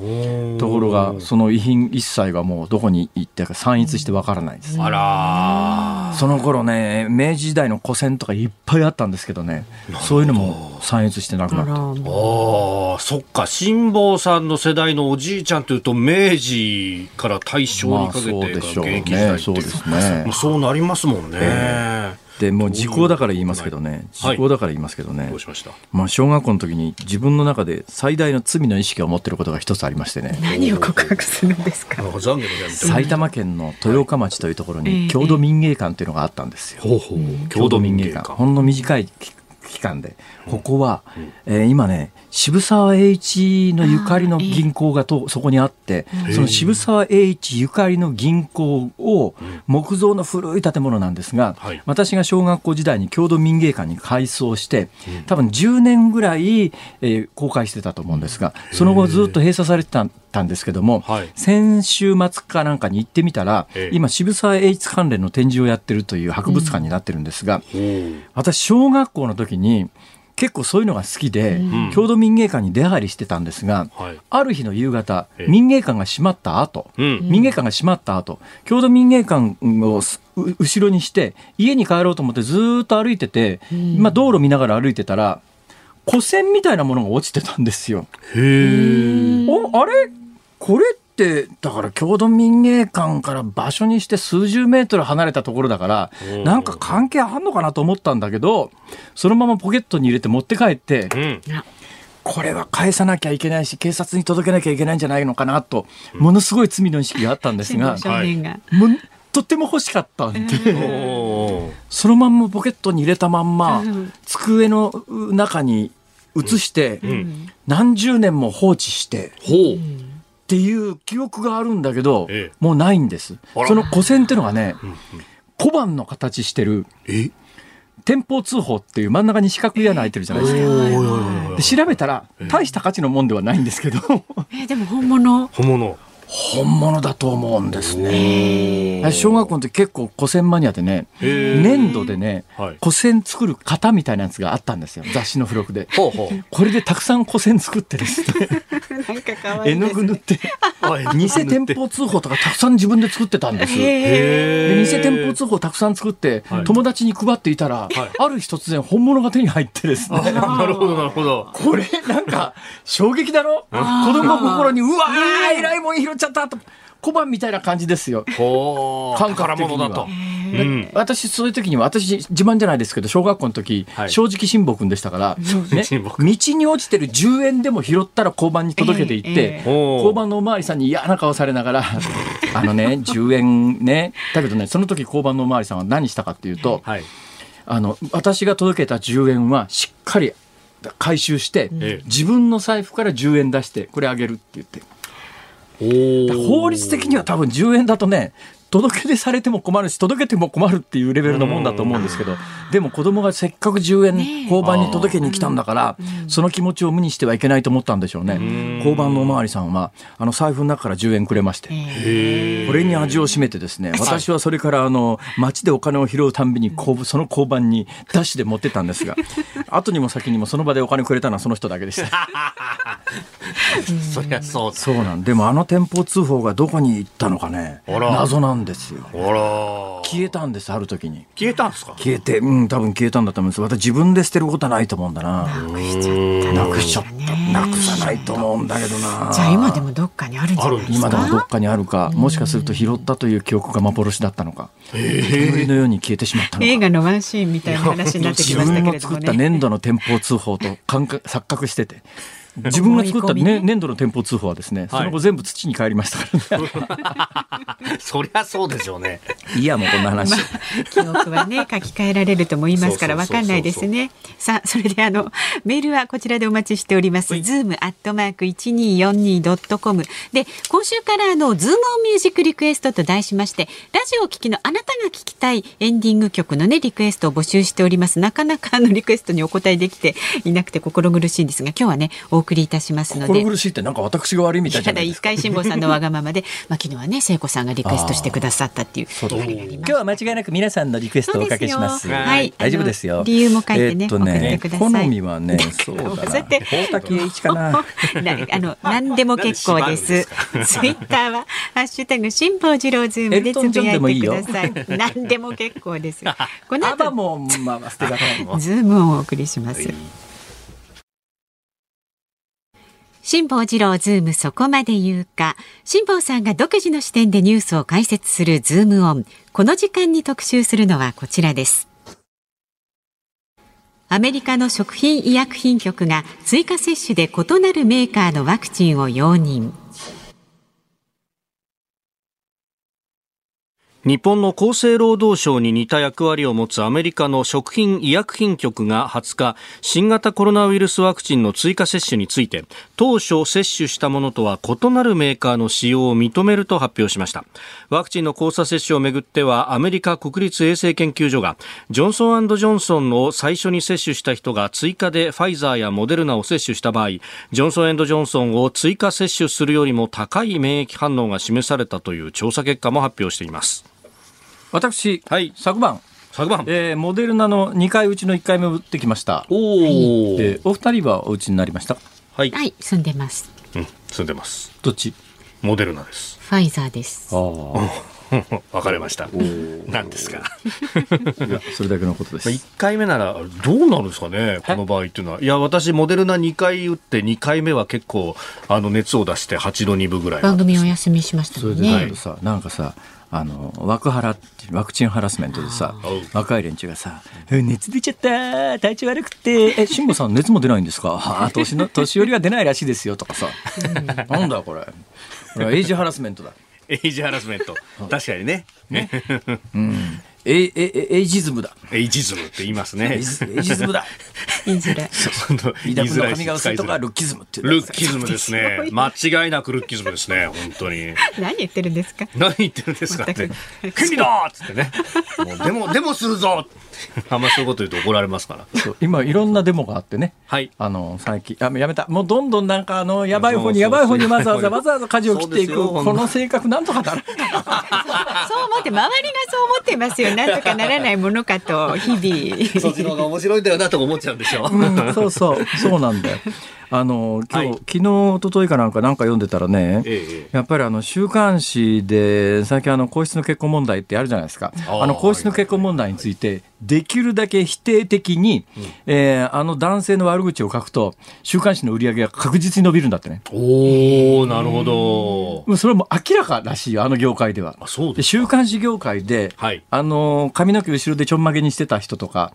ところが、その遺品一切がもうどこに行ってか散逸してわからないです。あらその頃ね、明治時代の古銭とかいっぱいあったんですけどね、そういうのも散逸してなくなった。ああ、そっか、辛坊さんの世代のおじいちゃんというと、明治から大正にかけてが現役時代って、そうですね。そうなりますもんね。えーでもう時効だから言いますけどね、時効だから言いますけどね、まあ小学校の時に自分の中で最大の罪の意識を持っていることが一つありましてね。<laughs> 何を告白するんですか？埼玉県の豊岡町というところに郷土民芸館というのがあったんですよ。郷土民芸館。ほんの短い期間で、ここは、えー、今ね、渋沢栄一のゆかりの銀行がとそこにあって、その渋沢栄一ゆかりの銀行を木造の古い建物なんですが、私が小学校時代に郷土民芸館に改装して、多分10年ぐらい、えー、公開してたと思うんですが、その後ずっと閉鎖されてたたんですけども、はい、先週末かなんかに行ってみたら、ええ、今渋沢栄一関連の展示をやってるという博物館になってるんですが、うん、私小学校の時に結構そういうのが好きで、うん、郷土民芸館に出入りしてたんですが、はい、ある日の夕方、民芸館が閉まった後、うん、民芸館が閉まった後、郷土民芸館を後ろにして、家に帰ろうと思ってずっと歩いてて、うん、まあ道路見ながら歩いてたら、古銭みたいなものが落ちてたんですよ。へおあれ？これ？ってだから郷土民芸館から場所にして数十メートル離れたところだからなんか関係あんのかなと思ったんだけどそのままポケットに入れて持って帰って、うん、これは返さなきゃいけないし警察に届けなきゃいけないんじゃないのかなとものすごい罪の意識があったんですが。とっても欲しかったんで、そのまんまポケットに入れたまんま、机の中に移して、何十年も放置して、っていう記憶があるんだけど、もうないんです。その古銭っていうのがね、小判の形してる。天保通報っていう真ん中に四角い穴開いてるじゃないですか。で調べたら大した価値のもんではないんですけど。えでも本物？本物。本物だと思うんですね。小学校の時結構古銭マニアでね、粘土でね、はい、古銭作る型みたいなやつがあったんですよ。雑誌の付録で。ほうほうこれでたくさん古銭作って <laughs> ですね。絵の具塗って、偽店舗通報とかたくさん自分で作ってたんです。で偽店舗通報たくさん作って、はい、友達に配っていたら、はい、ある日突然本物が手に入ってですね。なるほどなるほど。これなんか衝撃だろ？子供心にうわー偉いもん拾っちゃったと。小判みたいな感じですよ。感覚的には。うん、私そういう時には私自慢じゃないですけど小学校の時、はい、正直親睦君でしたから、<laughs> ね、道に落ちてる10円でも拾ったら交番に届けていって、えーえー、交番のお巡りさんに嫌な顔されながら <laughs> あのね10円ね。だけどねその時交番のお巡りさんは何したかっていうと、はい、あの私が届けた10円はしっかり回収して、自分の財布から10円出してこれあげるって言って。法律的には多分10円だとね届け出されても困るし届けても困るっていうレベルのもんだと思うんですけどでも子供がせっかく10円交番に届けに来たんだからその気持ちを無にしてはいけないと思ったんでしょうね。交番のおまわりさんはあの財布の中から10円くれましてこれに味を占めてですね私はそれからあの街でお金を拾うたんびにその交番にダッシュで持ってたんですが <laughs> 後にも先にもその場でお金くれたのはその人だけでした。<laughs> そりゃそうそうなん。でもあの店舗通報がどこに行ったのかね謎なんですよ。消えたんですある時に。消えたんですか？消えてうん多分消えたんだと思うんです。私自分で捨てることはないと思うんだな。なくしちゃったなくしちゃった。なくさないと思うんだけどな。じゃあ今でもどっかにあるんじゃないですか？今でもどっかにあるか。もしかすると拾ったという記憶が幻だったのか。煙のように消えてしまったのか。映画のワンシーンみたいな話になってきましたけれども、ね、自分の作った粘土の店舗通報と感覚錯覚してて自分が作った、ね、粘土の店舗通報はですね、その後全部土に帰りましたからね。<laughs> そりゃそうでしょうね。いやもうこんな話。まあ、記憶はね書き換えられるとも言いますからわかんないですね。さあそれであのメールはこちらでお待ちしております。ズームアットマーク一二四二ドットコムで今週からあのズームオンミュージックリクエストと題しましてラジオお聞きのあなたが聞きたいエンディング曲のねリクエストを募集しております。なかなかあのリクエストにお答えできていなくて心苦しいんですが今日はねお送りいたしますので。苦しいってなんか私が悪いみたいじゃない一回辛坊さんのわがままで <laughs> まあ昨日はね聖子さんがリクエストしてくださったっていう。今日は間違いなく皆さんのリクエストをおかけします。はい。大丈夫ですよ。理由も書いてね,、えー、とね好みはねそうだな。大滝詠一かな。あの何でも結構です。ツイッターはハッシュタグ辛坊治郎ズームでつぶやいてください。何でも結構です。<laughs> この後もまあ捨て方もズームをお送りします、辛坊治郎ズームそこまで言うか。辛坊さんが独自の視点でニュースを解説するズームオン。この時間に特集するのはこちらです。アメリカの食品医薬品局が追加接種で異なるメーカーのワクチンを容認。日本の厚生労働省に似た役割を持つアメリカの食品医薬品局が20日新型コロナウイルスワクチンの追加接種について当初接種したものとは異なるメーカーの使用を認めると発表しました。ワクチンの交差接種をめぐってはアメリカ国立衛生研究所がジョンソンジョンソンを最初に接種した人が追加でファイザーやモデルナを接種した場合ジョンソンジョンソンを追加接種するよりも高い免疫反応が示されたという調査結果も発表しています。私、はい、昨晩昨晩、えー、モデルナの2回うちの1回目打ってきました。おお、えー、お二人はお家になりました？はい、はい、住んでます。うん住んでます。どっち？モデルナです。ファイザーです。ああ分 <laughs> かれました。何ですか？いや、それだけのことです。一回目ならどうなるんですかね？この場合っていうのは、いや、私モデルナ二回打って二回目は結構あの熱を出して八度二分ぐらい。番組お休みしましたね。それでさ、なんかさ。あの枠ハラワクチンハラスメントでさ若い連中がさ「熱出ちゃった体調悪くてえ慎吾さん熱も出ないんですか？<laughs> あ年の年寄りは出ないらしいですよ」とかさ、うん、なんだこれ。これエイジハラスメントだ。<laughs> エイジハラスメント。確かにね。ね、<laughs> うんエイエイジズムだ。エイジズムって言いますね。エイジズムだ。<laughs> 言いづらい。飯田君の髪が薄いとかルッキズムってルッキズムですね。<laughs> 間違いなくルッキズムですね。本当に。何言ってるんですか？何言ってるんですかって。権利だっつってね。<laughs> もうでもでもするぞ。あんまそういうこと言うと怒られますから。今いろんなデモがあってね。はい。あの最近あやめた。もうどんどんなんかあのやばい方にやばい方にわざわざわざわざ舵を切っていくこの性格なんとかだろう。そう思って周りがそう思ってますよ。なんとかならないものかと日々。そっちの方が面白いんだよなと思っちゃうんでしょ。うん、そうそうそうなんだよ。あの今日、はい、昨日一昨日かなんかなんか読んでたらね、ええ、やっぱりあの週刊誌で最近あの皇室の結婚問題ってあるじゃないですかあの皇室の結婚問題についてできるだけ否定的に、うん、えー、あの男性の悪口を書くと週刊誌の売り上げが確実に伸びるんだってね。おおなるほど。それも明らからしいよあの業界では。そうで週刊誌業界で、はい、あの髪の毛後ろでちょんまげにしてた人とか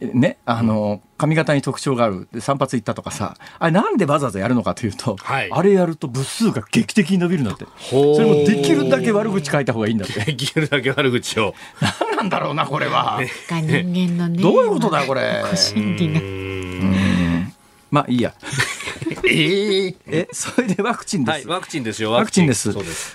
ね、あの、髪型に特徴がある、散髪行ったとかさ、あれなんでわざわざやるのかというと、はい、あれやると部数が劇的に伸びるんだって。それもできるだけ悪口書いた方がいいんだって。できるだけ悪口を。<laughs> 何なんだろうな、これは。人間のね。どういうことだ、これ。心理が。まあいいや。<laughs> えー、え、それでワクチンです。はい、ワクチンですよ。ワクチンです。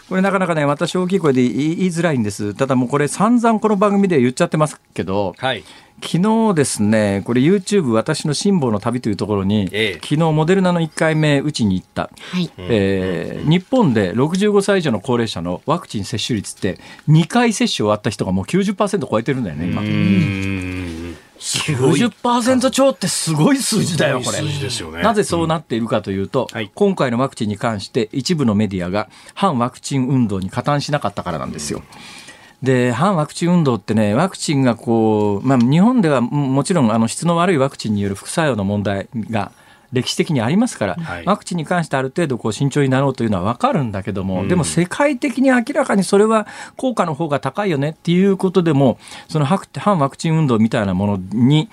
これなかなかね、私大きい声で言いづらいんです。ただもうこれ散々この番組で言っちゃってますけど、はい、昨日ですね、これ YouTube 私の辛抱の旅というところに、ええ、昨日モデルナの1回目打ちに行った、はい、えー、日本で65歳以上の高齢者のワクチン接種率って2回接種終わった人がもう90%超えてるんだよね、今。90%超ってすごい数字だよ、これ。ね、なぜそうなっているかというと、うんはい、今回のワクチンに関して一部のメディアが反ワクチン運動に加担しなかったからなんですよ。うんで反ワクチン運動ってね、ワクチンがこう、まあ、日本ではもちろんあの質の悪いワクチンによる副作用の問題が歴史的にありますから、はい、ワクチンに関してある程度こう慎重になろうというのは分かるんだけども、うん、でも世界的に明らかにそれは効果の方が高いよねっていうことでも、その反ワクチン運動みたいなものに、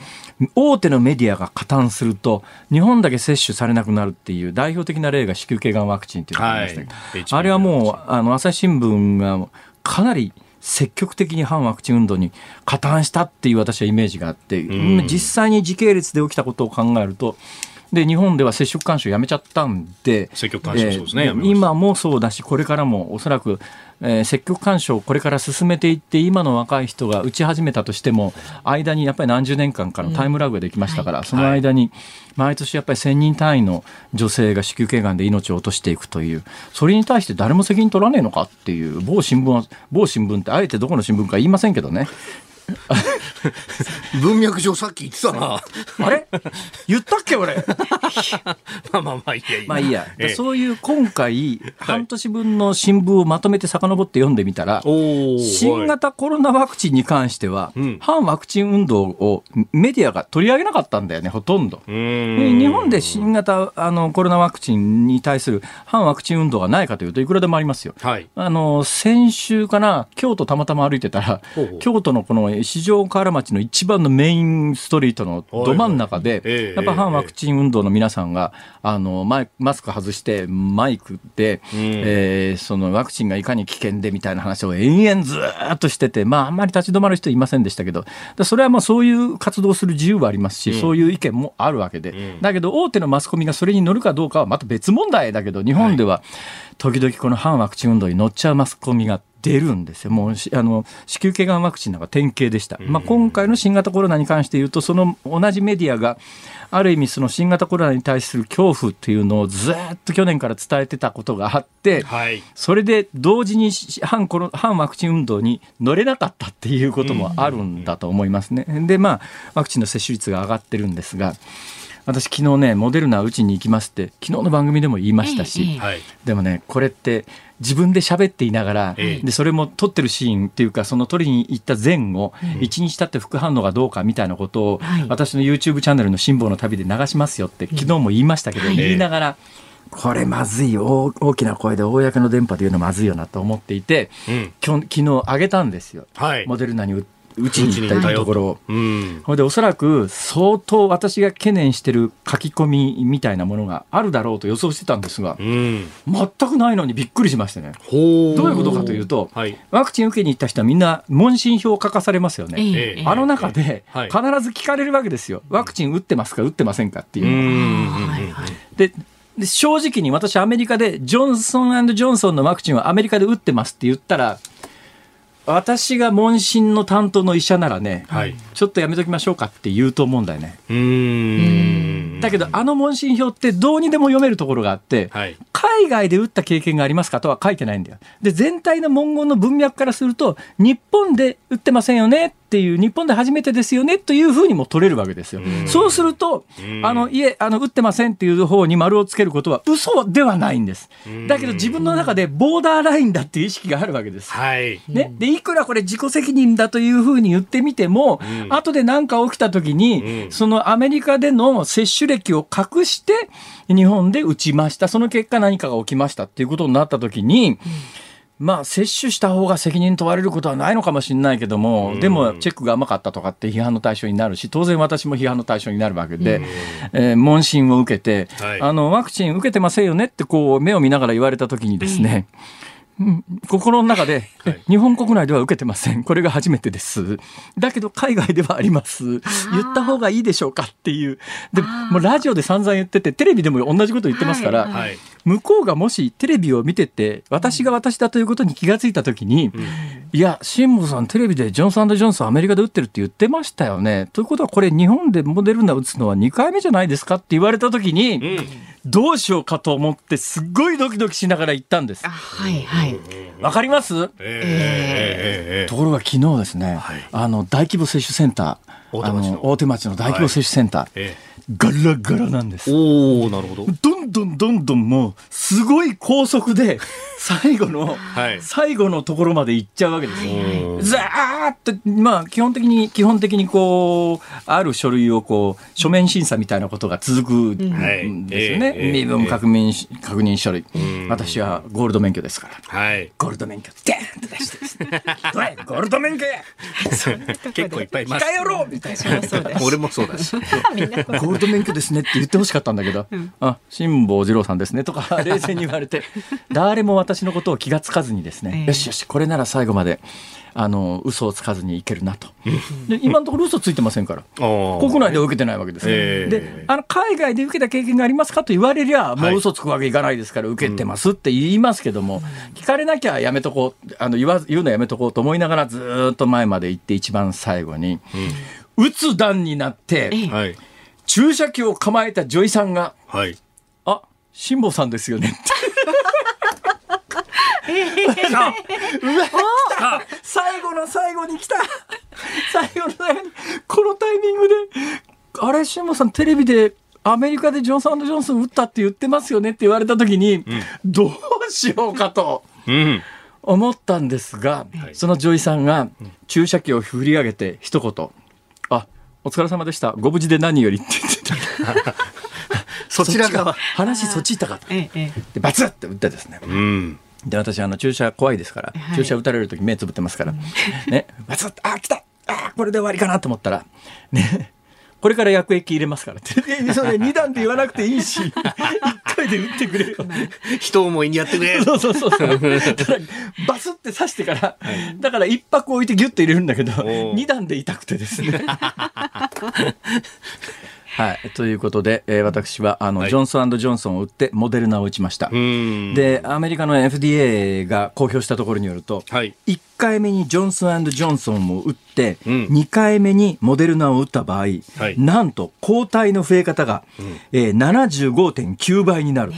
大手のメディアが加担すると、日本だけ接種されなくなるっていう代表的な例が子宮頸がんワクチンっていうのがありました、はい、あれはもう、あの朝日新聞がかなり積極的に反ワクチン運動に加担したっていう私はイメージがあって、うん、実際に時系列で起きたことを考えると、で日本では接触干渉やめちゃったんで、積極ですね、えー、今もそうだし、これからもおそらくえー、積極干渉をこれから進めていって今の若い人が打ち始めたとしても間にやっぱり何十年間かのタイムラグができましたから、うんはい、その間に毎年やっぱり1000人単位の女性が子宮頸がんで命を落としていくというそれに対して誰も責任取らねえのかっていう某新聞は某新聞ってあえてどこの新聞か言いませんけどね <laughs> 文脈上さっき言ってたな。あれ？言ったっけ俺？<laughs> まあまあまあいいやいいまあいいや。ええ、そういう今回、半年分の新聞をまとめて遡って読んでみたら、新型コロナワクチンに関しては、反ワクチン運動をメディアが取り上げなかったんだよね、ほとんど。日本で新型あのコロナワクチンに対する反ワクチン運動がないかというといくらでもありますよ。はい、あの先週かな、京都たまたま歩いてたら、ほうほう京都のこの市場河原町の一番のメインストリートのど真ん中で、やっぱ反ワクチン運動の皆さんが、あのママスク外してマイクで、うん、えー、そのワクチンがいかに危険でみたいな話を延々ずっとしてて、まあ、あんまり立ち止まる人いませんでしたけど、それはまあそういう活動する自由はありますし、うん、そういう意見もあるわけで、うん、だけど大手のマスコミがそれに乗るかどうかはまた別問題だけど、日本では時々この反ワクチン運動に乗っちゃうマスコミが出るんですよ、もうあの子宮頸がんワクチンなんか典型でした、まあ、今回の新型コロナに関して言うと、その同じメディアが、ある意味、その新型コロナに対する恐怖というのをずっと去年から伝えてたことがあって、はい、それで同時に反コロ反ワクチン運動に乗れなかったっていうこともあるんだと思いますね。で、まあ、ワクチンの接種率が上がってるんですが、私昨日ねモデルナ打ちに行きますって昨日の番組でも言いましたし、ええ、でもねこれって自分で喋っていながら、え、でそれも撮ってるシーンっていうかその撮りに行った前後、うん、1日経って副反応がどうかみたいなことを、はい、私の YouTube チャンネルの辛抱の旅で流しますよって昨日も言いましたけど、言いながら。これまずいよ大きな声で公の電波で言うのまずいよなと思っていて、うん、昨日あげたんですよ、はい、モデルナに打ちに行ったところ、うん、ほいでおそらく相当私が懸念してる書き込みみたいなものがあるだろうと予想してたんですが、うん、全くないのにびっくりしましてね。どういうことかというと、はい、ワクチン受けに行った人はみんな問診票を書かされますよね、えー、あの中で必ず聞かれるわけですよ、ワクチン打ってますか打ってませんかっていう。でで正直に私アメリカでジョンソンジョンソンのワクチンはアメリカで打ってますって言ったら私が問診の担当の医者ならね、はい、ちょっとやめときましょうかって言うと思うんだよね。うんだけど、あの問診票ってどうにでも読めるところがあって、はい、海外で打った経験がありますかとは書いてないんだよ。で、全体の文言の文脈からすると、日本で打ってませんよねっていう、日本で初めてですよねというふうにも取れるわけですよ。そうすると、あの、いえ、あの、打ってませんっていう方に丸をつけることは嘘ではないんです。だけど自分の中でボーダーラインだっていう意識があるわけです。はい。ね。で、いくらこれ自己責任だというふうに言ってみても、うん、後で何か起きた時に、うん、そのアメリカでの接種歴を隠して、日本で打ちました。その結果何かが起きましたっていうことになった時に、うんまあ、接種した方が責任問われることはないのかもしれないけども、でも、チェックが甘かったとかって批判の対象になるし、当然私も批判の対象になるわけで、えー、問診を受けて、はい、あの、ワクチン受けてませんよねって、こう、目を見ながら言われたときにですね、うん、心の中で、はい、日本国内では受けてません。これが初めてです。だけど海外ではあります。言った方がいいでしょうかっていう。でもうラジオで散々言ってて、テレビでも同じこと言ってますから、はい、向こうがもしテレビを見てて、私が私だということに気がついたときに、うん、いや、辛坊さんテレビでジョンソンジョンソンアメリカで打ってるって言ってましたよね。ということはこれ日本でモデルナ打つのは2回目じゃないですかって言われたときに、うんどうしようかと思ってすっごいドキドキしながら行ったんです。はいはい。わかります、えー、ところが昨日ですね、はい、あの大規模接種センター、大手町の大規模接種センター、はい。えーガラガラなんです。おおなるほど。どんどんどんどんもう、すごい高速で、<laughs> 最後の、はい、最後のところまで行っちゃうわけですよ。ザーッと、まあ、基本的に、基本的にこう、ある書類をこう、書面審査みたいなことが続くんですよね。身分確認、確認書類。私はゴールド免許ですから。はい。ゴールド免許、デーンと出してですね。<laughs> どれゴールド免許や <laughs> 結構いっぱいいます。近寄ろうみたいな。俺もそうだし。ゴールド免許ですねって言ってほしかったんだけど、あ、辛坊治郎さんですねとか、冷静に言われて、誰も私のことを気がつかずにですね、えー、よしよしこれなら最後まであの嘘をつかずにいけるなと、で今のところ嘘ついてませんから国内では受けてないわけです、えー、であの海外で受けた経験がありますかと言われりゃもう嘘つくわけいかないですから受けてますって言いますけども、聞かれなきゃやめとこうあの言わ言うのやめとこうと思いながらずっと前まで行って一番最後に、打つ段になって、はい注射器を構えた女医さんが「はい、あ辛坊さんですよね」って。最後の最後に来た。最後の最後にこのタイミングであれ辛坊さんテレビでアメリカでジョンソンジョンソン打ったって言ってますよねって言われた時に、うん、どうしようかと。思ったんですが、その女医さんが注射器を振り上げて一言「あお疲れ様でした。ご無事で何より」って言ってた。<laughs> そちら側。話そっち行ったかと、でバツッて打ってですね、うん。で私あの注射怖いですから、はい、注射打たれる時目つぶってますから、ね。バツッあ来た。あこれで終わりかなと思ったら。ねこれから薬液入れますから <laughs> って。それ2段で言わなくていいし、1回で打ってくれよ。人思いにやってくれ。そうそうそうそう。バスって刺してから、だから1泊置いてギュッと入れるんだけど、2段で痛くてですね。<laughs> はい、ということで、えー、私はあの、はい、ジョンソンジョンソンを打ってモデルナを打ちましたでアメリカの FDA が公表したところによると、はい、1回目にジョンソンジョンソンを打って、うん、2回目にモデルナを打った場合、はい、なんと抗体の増え方が、うん、えー、75.9倍になる。こ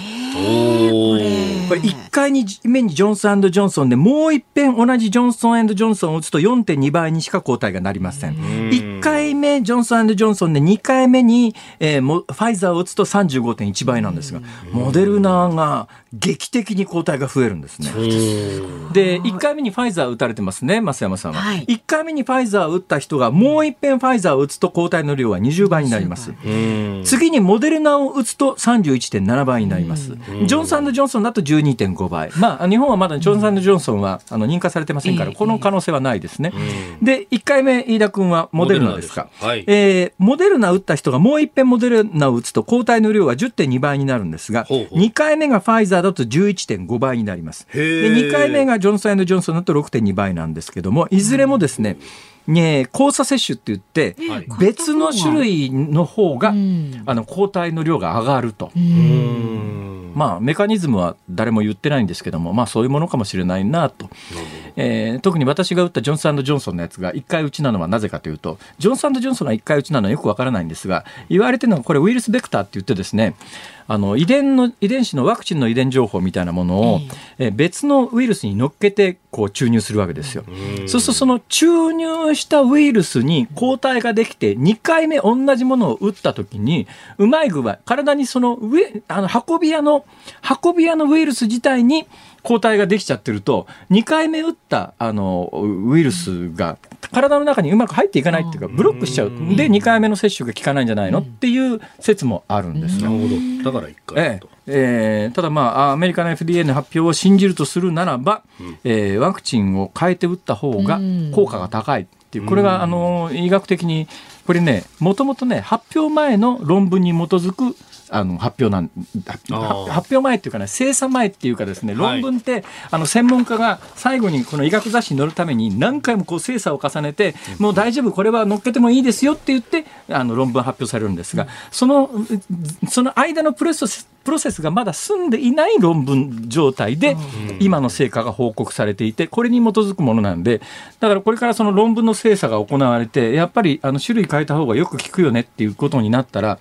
れ1回目にジョンソンジョンソンでもう一遍同じジョンソンジョンソンを打つと4.2倍にしか抗体がなりません。1回目ジョンソンジョンソンで2回目に、えー、ファイザーを打つと35.1倍なんですが、モデルナが劇的に抗体が増えるんですね。で、1回目にファイザー打たれてますね、増山さんは。はい、1回目にファイザーを打った人がもう一遍ファイザーを打つと抗体の量は20倍になります。次にモデルナを打つと31.7倍になります。ジョンソンジョンソンだと12.5倍。まあ、日本はまだジョンソンジョンソンはあの認可されてませんから、この可能性はないですね。で、1回目、飯田君はモデルナですか。モデ,、はいえー、モデルナ打った人がもう一遍モデルナを打つと抗体の量は10.2倍になるんですが、ほうほう2回目がファイザーだと11.5倍になります。で2回目がジョンソンジョンソンだと6.2倍なんですけども、いずれもですね、ね、交差接種って言って、別の種類の方が、あの抗体の量が上がると。まあ、メカニズムは誰も言ってないんですけども、まあ、そういうものかもしれないなと、えー、特に私が打ったジョンソンジョンソンのやつが1回打ちなのはなぜかというとジョンソンジョンソンが1回打ちなのはよくわからないんですが言われてるのはこれウイルスベクターって言ってですねあの遺伝の遺伝子のワクチンの遺伝情報みたいなものを、えー、別のウイルスに乗っけてこう注入するわけですよ。そうするとその注入したウイルスに抗体ができて2回目同じものを打った時にうまい具合体にその上あの運び屋の運び屋のウイルス自体に抗体ができちゃってると2回目打ったあのウイルスが体の中にうまく入っていかないっていうかブロックしちゃう。で2回目の接種が効かないんじゃないの？っていう説もあるんですよ。なるほど。だから1回ええ。ー、ただ、まあ、アメリカの FDA の発表を信じるとするならば、うん、えー、ワクチンを変えて打った方が効果が高いっていう、これがあの医学的に、これね、もともとね、発表前の論文に基づくあの発表なん発表前っていうかね精査前っていうかですね論文って、はい、あの専門家が最後にこの医学雑誌に載るために何回もこう精査を重ねて、もう大丈夫これは載っけてもいいですよって言ってあの論文発表されるんですが、そのその間のプロセスプロセスがまだ済んでいない論文状態で今の成果が報告されていてこれに基づくものなんでだからこれからその論文の精査が行われてやっぱりあの種類変えた方がよく効くよねっていうことになったら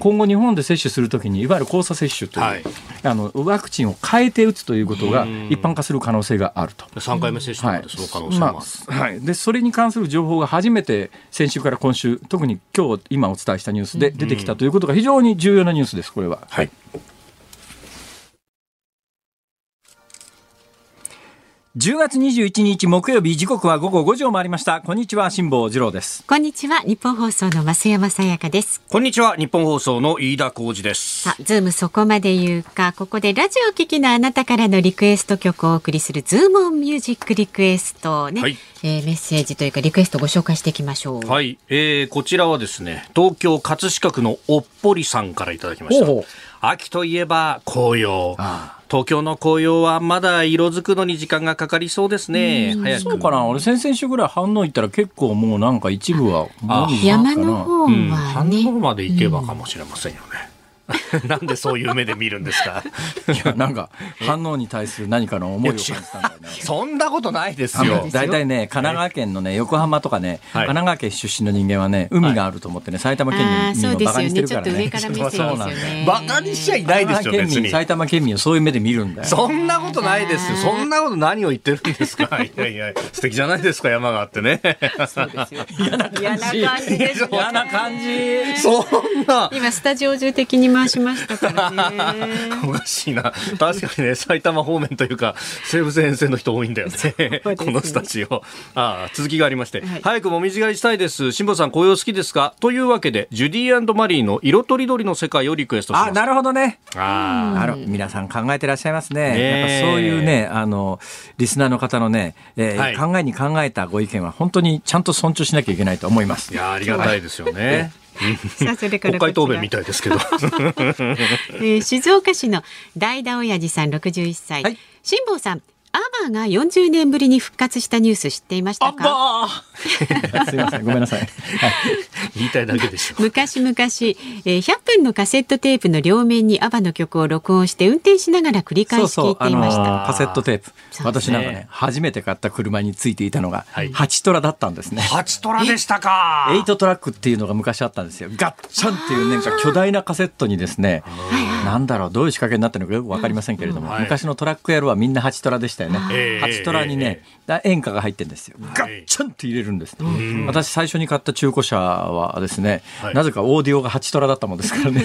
今後日本で接種するときにいわゆる交差接種という、はい、あのワクチンを変えて打つということが一般化する可能性があると。3回目接種でその可能性もある、まあ、はい、でそれに関する情報が初めて先週から今週特に今日今お伝えしたニュースで出てきたということが非常に重要なニュースですこれは。はい10月21日木曜日時刻は午後5時を回りました。こんにちは辛坊治郎です。こんにちはニッポン放送の増山さやかです。こんにちはニッポン放送の飯田浩司です。さあズームそこまで言うか。ここでラジオお聞きのあなたからのリクエスト曲をお送りするズームオンミュージックリクエストね、はい、えー、メッセージというかリクエストご紹介していきましょう。はい、えー、こちらはですね東京葛飾区のおっぽりさんからいただきました。秋といえば紅葉。ああ東京の紅葉はまだ色づくのに時間がかかりそうですね。早く。そうかな。俺先々週ぐらい反応行ったら結構もうなんか一部は山の方は、ね、うん、反応まで行けばかもしれませんよね。<laughs> なんでそういう目で見るんですか？いやなんか反応に対する何かの思いを感じたんだよね。そんなことないですよ。大体ね神奈川県のね横浜とかね、はい、神奈川県出身の人間はね海があると思ってね埼玉県民をバカにしてるからね。そうなんバカにしちゃいないですよ別に。埼玉県民をそういう目で見るんだよ。そんなことないです。よそんなこと何を言ってるんですか？いやいや素敵じゃないですか山があってね。そうですよ。<laughs> 嫌な感じ。嫌な感じそんな。今スタジオ中的に回しましたからね。おかしいな。確かにね、埼玉方面というか、西武線線の人多いんだよね。このスタジオ。ああ、続きがありまして、はい、早くもみじ狩りしたいです。辛坊さん、紅葉好きですか？というわけで、ジュディマリーの色とりどりの世界をリクエストします。あ、なるほどね。ああ。皆さん考えてらっしゃいますね。ねやっぱそういうね、あの、リスナーの方のね、えーはい、考えに考えたご意見は本当にちゃんと尊重しなきゃいけないと思います。いや、ありがたいですよね。さあそれから国会答弁みたいですけど、<laughs> えー、静岡市の代打親父さん61歳、はい、辛坊さんアバが40年ぶりに復活したニュース知っていましたか？<laughs> すみませんごめんなさい、はい、言いたいだけでしょ。昔々、えー、100分のカセットテープの両面にアバの曲を録音して運転しながら繰り返し聞いていました、あのー、カセットテープ、私なんかね初めて買った車についていたのが8トラだったんですね。8トラでしたか。8トラックっていうのが昔あったんですよ。ガッチャンっていうなんか巨大なカセットにですねなんだろうどういう仕掛けになってるのかよくわかりませんけれども、うん。はい、昔のトラックやるはみんな8トラでしたしたよね。8トラにね、演歌が入ってるんですよ。ガッチャンと入れるんです。私最初に買った中古車はですね、なぜかオーディオが8トラだったもんですからね。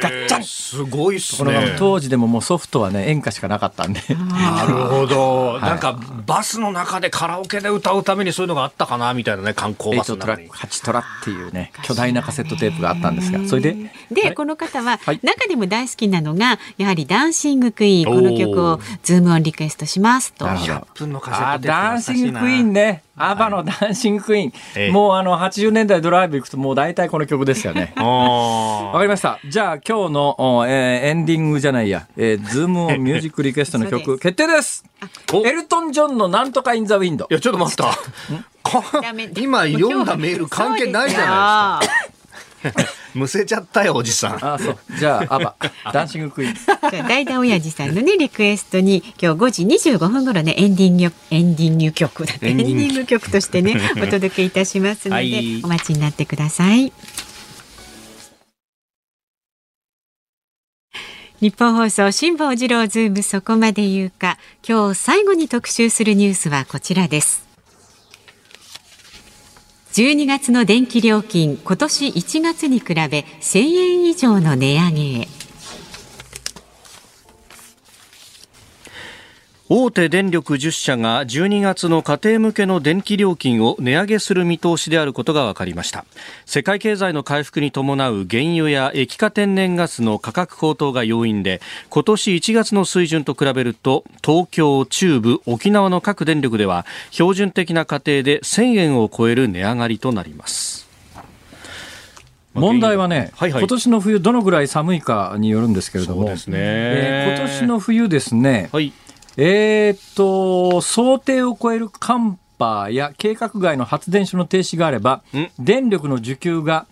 ガッチャンすごいっすね。当時でももうソフトはね、演歌しかなかったんで。なるほど。なんかバスの中でカラオケで歌うためにそういうのがあったかなみたいなね、観光バスの中に。8トラっていうね、巨大なカセットテープがあったんですが、それで。で、この方は、中でも大好きなのが、やはりダンシングクイーン、この曲をズームオンリクエストしますと。1分のカセットテープ。ダンシングクイーンね。アバのダンシングクイーン、ええ、もうあの80年代ドライブ行くともう大体この曲ですよね。<laughs> わかりました。じゃあ今日の、えー、エンディングじゃないや、えー、ズームオンミュージックリクエストの曲 <laughs> 決定です。エルトン・ジョンのなんとかインザウィンド。いやちょっと待った。<laughs> 今読んだメール関係ないじゃないですか。<laughs> むせちゃったよおじさん。あそう。じゃあアバ。<laughs> ダンシングクイーン。じゃあ代打親父さんのねリクエストに今日5時25分頃ねエンディングエンディング曲だエンディング曲としてね <laughs> お届けいたしますので、はい、お待ちになってください。日本放送辛坊治郎ズームそこまで言うか。今日最後に特集するニュースはこちらです12月の電気料金今年1月に比べ1000円以上の値上げへ。大手電力10社が12月の家庭向けの電気料金を値上げする見通しであることが分かりました。世界経済の回復に伴う原油や液化天然ガスの価格高騰が要因で今年1月の水準と比べると東京中部沖縄の各電力では標準的な家庭で1000円を超える値上がりとなります。問題はね、はいはい、今年の冬どのぐらい寒いかによるんですけれども、ね。えー、今年の冬ですね、はいえー、っと、想定を超える寒波や計画外の発電所の停止があれば、電力の需給が、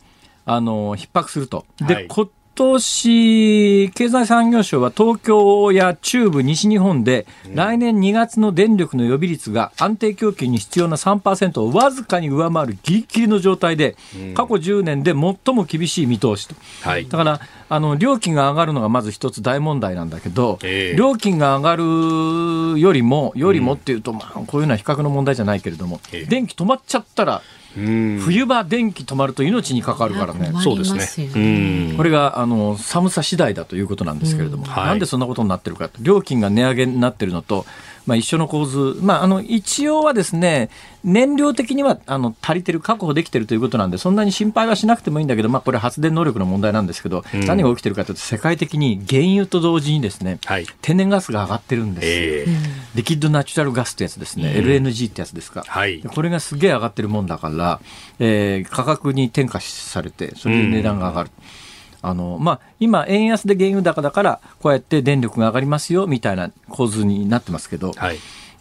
あの、逼迫すると。で、はい、今年、経済産業省は東京や中部、西日本で、来年2月の電力の予備率が安定供給に必要な3%をわずかに上回るぎりぎりの状態で、過去10年で最も厳しい見通しと。はい、だから、あの、料金が上がるのがまず一つ大問題なんだけど、えー、料金が上がるよりも、よりもっていうと、まあ、こういうのは比較の問題じゃないけれども、えー、電気止まっちゃったら、冬場電気止まると命にかかるからね。そうですね。これがあの寒さ次第だということなんですけれども、なんでそんなことになってるか料金が値上げになってるのとまあ、一緒の構図、まあ、あの一応はですね燃料的にはあの足りてる、確保できてるということなんで、そんなに心配はしなくてもいいんだけど、まあ、これ、発電能力の問題なんですけど、うん、何が起きてるかというと、世界的に原油と同時にですね、はい、天然ガスが上がってるんです、えー、リキッドナチュラルガスってやつですね、うん、LNG ってやつですか、はい、これがすげえ上がってるもんだから、えー、価格に転嫁されて、それで値段が上がる。うんあのまあ、今、円安で原油高だから、こうやって電力が上がりますよみたいな構図になってますけど、はい、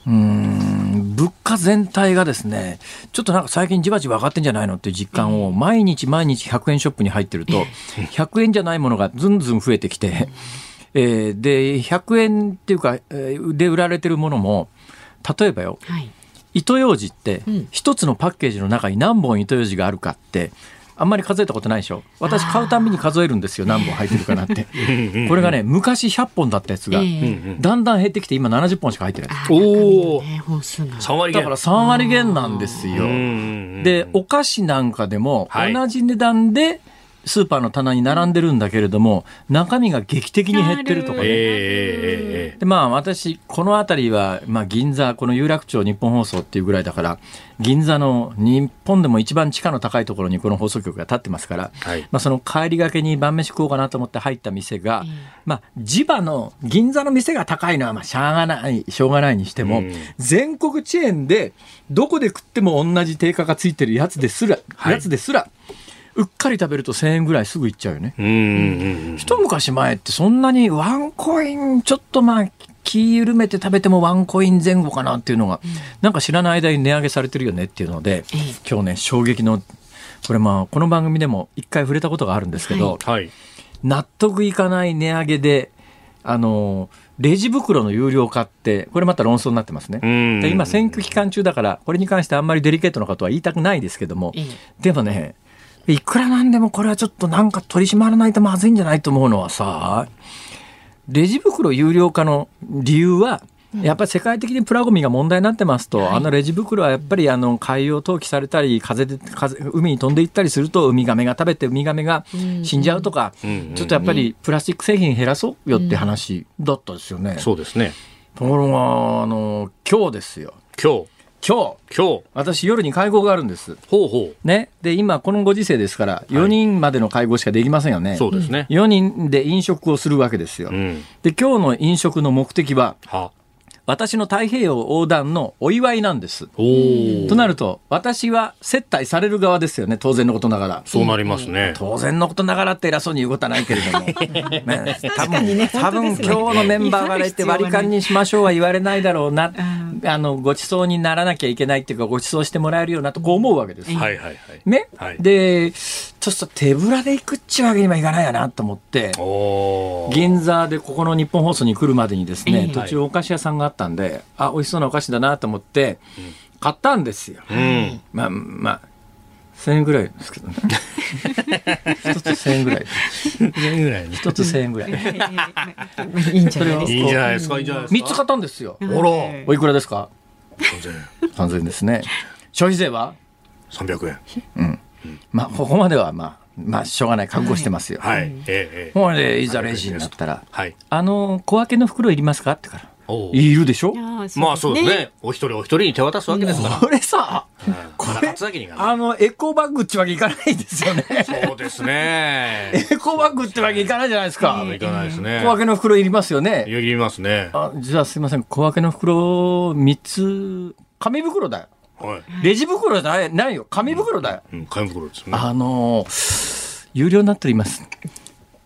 うん物価全体がですね、ちょっとなんか最近じわじわ上がってんじゃないのっていう実感を、毎日毎日100円ショップに入ってると、<laughs> 100円じゃないものがずんずん増えてきて、えー、で、100円っていうか、で売られてるものも、例えばよ、はい、糸ようじって、一つのパッケージの中に何本糸ようじがあるかって、あんまり数えたことないでしょ。私買うたびに数えるんですよ。何本入ってるかなって。<laughs> これがね昔100本だったやつが、だんだん減ってきて今70本しか入ってない。おお、3割減。だから3割減なんですよ。でお菓子なんかでも同じ値段で、はいスーパーの棚に並んでるんだけれども、中身が劇的に減ってるとかね。でまあ私、この辺りは、まあ銀座、この有楽町日本放送っていうぐらいだから、銀座の日本でも一番地価の高いところにこの放送局が立ってますから、はい、まあその帰りがけに晩飯食おうかなと思って入った店が、まあ地場の銀座の店が高いのはまあしょうがない、しょうがないにしても、全国チェーンでどこで食っても同じ定価がついてるやつですら、やつですら、うっかり食べると1000円ぐらいすぐいっちゃうよね。一昔前ってそんなにワンコインちょっとまあ気緩めて食べてもワンコイン前後かなっていうのが、うん、なんか知らない間に値上げされてるよねっていうので、今日ね衝撃のこれまあこの番組でも一回触れたことがあるんですけど、はい、納得いかない値上げであのレジ袋の有料化って、これまた論争になってますね。で今、選挙期間中だから、これに関してあんまりデリケートなことは言いたくないですけども、でもね、いくらなんでもこれはちょっとなんか取り締まらないとまずいんじゃないと思うのはさ、レジ袋有料化の理由は、やっぱり世界的にプラゴミが問題になってますと、はい、あのレジ袋はやっぱりあの海洋投棄されたり風で風海に飛んでいったりするとウミガメが食べてウミガメが死んじゃうとか、うん、ちょっとやっぱりプラスチック製品減らそうよって話だったですよね。うん、そうですね。ところがあの今日ですよ。今日今日。今日。私夜に会合があるんです。ほうほう。ね。で今このご時世ですから4人までの会合しかできませんよね、はい、そうですね。4人で飲食をするわけですよ、うん、で今日の飲食の目的はは私の太平洋横断のお祝いなんです。となると、私は接待される側ですよね、当然のことながら。そうなりますね。当然のことながらって偉そうに言うことはないけれども。<laughs> ね、多分、ね、多分今日のメンバーから言って割り勘にしましょうは言われないだろうな。あの、ご馳走にならなきゃいけないっていうか、ご馳走してもらえるようなとこう思うわけです。はいはいはい。ね。はい、で、ちょっと手ぶらで行くっちゅうわけにはいかないやなと思って、銀座でここの日本放送に来るまでにですね、途中お菓子屋さんがあったんで、あ、美味しそうなお菓子だなと思って、買ったんですよ。うん、まあ、まあ、1000円ぐらいですけどね。<laughs> 一つ1000円ぐらい。円ぐらい、一つ1000円ぐらい。いいんじゃないですか？いいんじゃないですか。いいんじゃないですか。3つ買ったんですよ。おら。おいくらですか ?3000 円。3000円ですね。消費税は ?300 円。うん。まあ、ここまではまあ、まあ、しょうがない覚悟してますよ。はい。ええ。もうね、いざレジになったら、はい。あの、小分けの袋いりますかってから。いるでしょ？まあそうですね。お一人お一人に手渡すわけですから。これさ、これ、あの、エコバッグってわけいかないですよね。そうですね。<laughs> エコバッグってわけいかないじゃないですか。いかないですね。小分けの袋いりますよね。いりますね。あ、じゃあすいません。小分けの袋3つ、紙袋だよ。はい、レジ袋じゃないないよ。紙袋だよ、うん、紙袋ですね。あのー、有料になっております。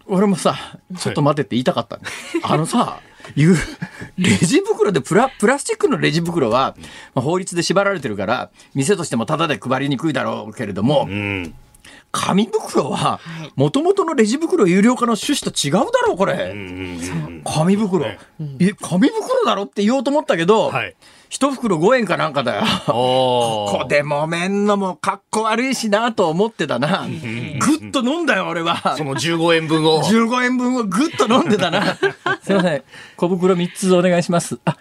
俺もさちょっと待ってって言いたかった、はい、あのさレジ袋でプラプラスチックのレジ袋は、まあ、法律で縛られてるから店としてもタダで配りにくいだろうけれども、うん。紙袋はもともとのレジ袋有料化の趣旨と違うだろうこれ、紙袋、え紙袋だろって言おうと思ったけど、はい、一袋5円かなんかだよ。ここで揉めんのもかっこ悪いしなと思ってたな。ぐっと飲んだよ、俺は。その15円分を。15円分をぐっと飲んでたな。すいません。小袋3つお願いします。あ、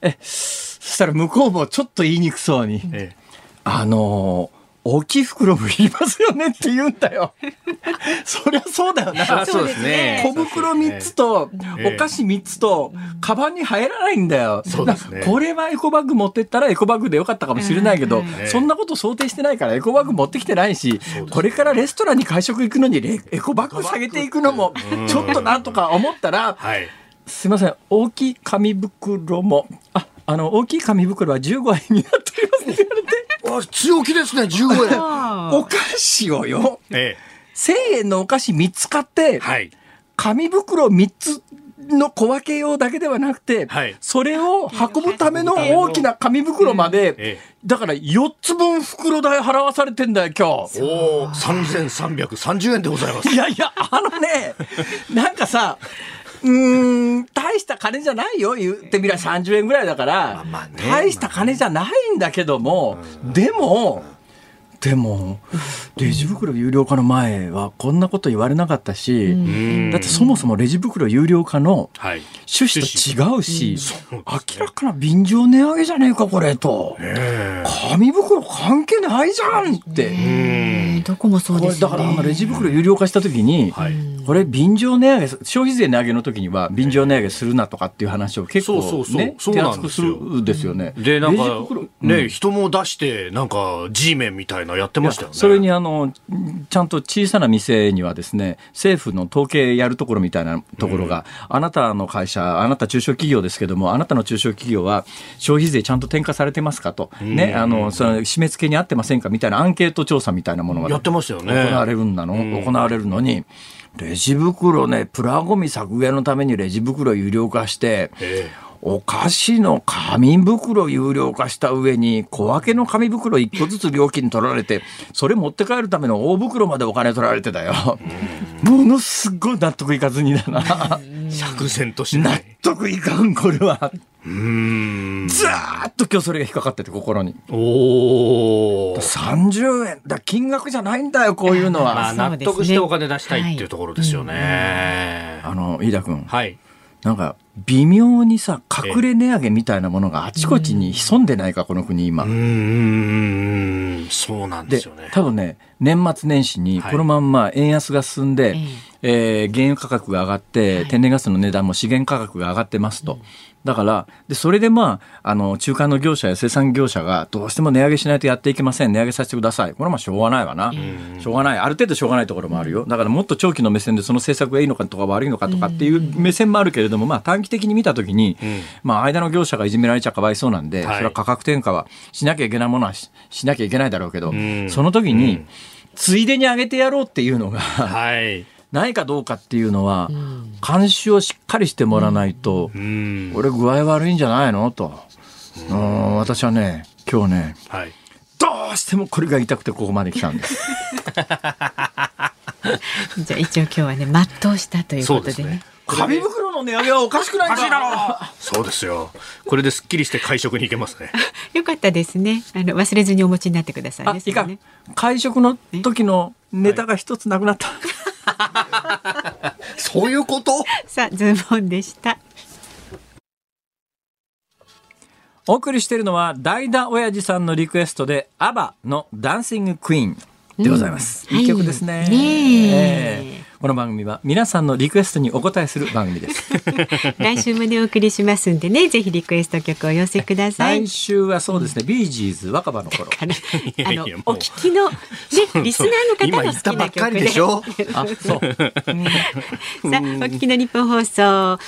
え、そしたら向こうもちょっと言いにくそうに。ええ、あのー大きい袋もいりますよねって言うんだよ。<laughs> そりゃそうだよな。そうですね。小袋3つと、お菓子3つと、カバンに入らないんだよ。そうですね。これはエコバッグ持ってったらエコバッグでよかったかもしれないけど、そんなこと想定してないからエコバッグ持ってきてないし、これからレストランに会食行くのにエコバッグ下げていくのも、ちょっとなんとか思ったら、すいません、大きい紙袋も、あ、あの、大きい紙袋は15円になっておりますって言われて。あ強気ですね、15円。お菓子をよ、ええ、1000円のお菓子3つ買って、はい、紙袋3つの小分け用だけではなくて、はい、それを運ぶための大きな紙袋まで、ええ、だから4つ分袋代払わされてんだよ、今日。おお、3330円でございます。いやいや、あのね、なんかさ、うん、大した金じゃないよ、言ってみりゃ30円ぐらいだから、まあね、大した金じゃないんだけども、でも、でも、レジ袋有料化の前はこんなこと言われなかったし、だってそもそもレジ袋有料化の趣旨と違うし、明らかな便乗値上げじゃねえか、これと。紙袋関係ないじゃんって。どこもそうです、ね、だからレジ袋有料化した時に、これ便乗値上げ、消費税値上げの時には便乗値上げするなとかっていう話を結構ね、手厚くするですよ。ね。で、なんか、ね、人も出して、なんか G メンみたいなやってましたよね。それにあの、ちゃんと小さな店にはですね、政府の統計やるところみたいなところが、うん、あなたの会社、あなた中小企業ですけども、あなたの中小企業は消費税ちゃんと転嫁されてますかと、うん、ね、あの、その締め付けに合ってませんかみたいなアンケート調査みたいなものが、やってましたよね。行われるんだの、うん、行われるのに、レジ袋ね、プラゴミ削減のためにレジ袋有料化して、お菓子の紙袋有料化した上に小分けの紙袋1個ずつ料金取られてそれ持って帰るための大袋までお金取られてたよ。ものすごい納得いかずにだな。釈然とし納得いかんこれは。うん。ずーっと今日それが引っかかってて心に。おお30円。だ金額じゃないんだよこういうのは、まあ、納得してお金出したいっていうところですよね、はい、あの飯田君。はいなんか微妙にさ隠れ値上げみたいなものがあちこちに潜んでないか、この国今。うんそうなんですよね。多分ね年末年始にこのまんま円安が進んで、はい、えー、原油価格が上がって、天然ガスの値段も資源価格が上がってますと。だから、で、それでまあ、あの、中間の業者や生産業者がどうしても値上げしないとやっていけません。値上げさせてください。これはまあしょうがないわな。しょうがない。ある程度しょうがないところもあるよ。だからもっと長期の目線でその政策がいいのかとか悪いのかとかっていう目線もあるけれども、まあ短期的に見たときに、まあ間の業者がいじめられちゃかわいそうなんで、それは価格転嫁はしなきゃいけないものはしなきゃいけないだろうけど、その時に、ついでに上げてやろうっていうのが、はい。ないかどうかっていうのは、監視をしっかりしてもらわないと、うん、俺具合悪いんじゃないの？と、うん、私はね今日ね、はい、どうしてもこれが痛くてここまで来たんです。<laughs> じゃあ一応今日はね全うしたということでね。紙袋の値上げはおかしくないかそうですよ。これですっきりして会食に行けますね。<laughs> よかったですね。あの忘れずにお持ちになってくださいね。いか会食の時のネタが一つなくなった。<laughs> <laughs> そういうこと？さあ、ズームオンでした。お送りしているのは、代打親父さんのリクエストで、アバのダンシングクイーンでございます。うん、いい曲ですね。はい、ねこの番組は皆さんのリクエストにお答えする番組です。<laughs> 来週までお送りしますんでね、ぜひリクエスト曲をお寄せください。来週はそうですね、ビージーズ若葉の頃。あのお聞きのねリスナーの方の好きな曲で。であ、そう。<laughs> さあお聞きの日本放送。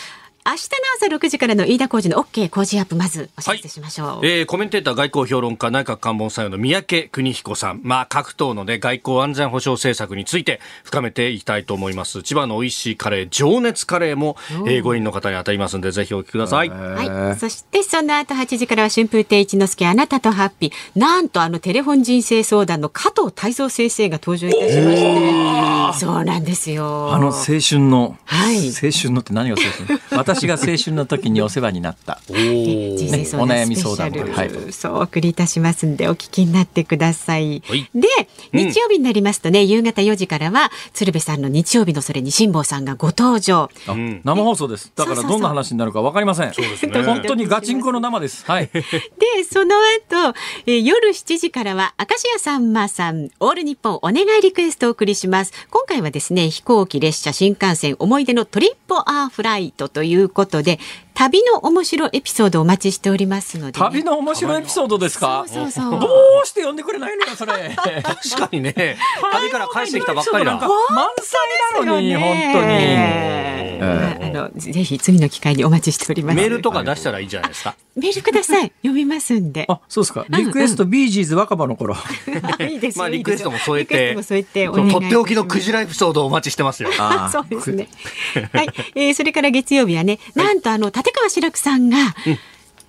明日の朝6時からの飯田浩二の OK 工事アップまずお知らせしましょう、はい、えー、コメンテーター外交評論家内閣官房参与の三宅邦彦さん。まあ各党のね外交安全保障政策について深めていきたいと思います。千葉の美味しいカレー情熱カレーも、えー、ご員の方に当たりますのでぜひお聞きください、はい、そしてその後8時からは春風亭一之輔あなたとハッピー。なんとあのテレフォン人生相談の加藤泰造先生が登場いたしまして。そうなんですよ。あの青春の、はい、青春のって何が青春？<laughs> 私が青春の時にお世話になった。<laughs> お,、ね、お悩み相談はい、そうお送りいたしますんでお聞きになってください。はい、で、日曜日になりますとね、夕方4時からは鶴瓶さんの日曜日のそれに辛坊さんがご登場。生放送です。だからどんな話になるかわかりません。そうですね。<laughs> 本当にガチンコの生です。はい。で、その後、えー、夜7時からは明石家さんまさんオール日本お願いリクエストをお送りします。今回はですね、飛行機、列車、新幹線思い出のトリップアーフライトということで旅の面白いエピソードお待ちしておりますので、ね、旅の面白いエピソードですか？どうして呼んでくれないのよそれ。<laughs> 確かにね。<laughs> 旅から帰ってきたばっかりだ。満載なのに、本当に、えー、あのぜひ次の機会にお待ちしております。メールとか出したらいいじゃないですか。メールください。読みますんで。あそうですか。リクエスト、ビージーズ若葉の頃。<laughs> いいですまあリクエストも添えて。とっておきのクジラエピソードをお待ちしてますよ。そうですね。はい、えー、それから月曜日はねなんとあの立川志らくさんが、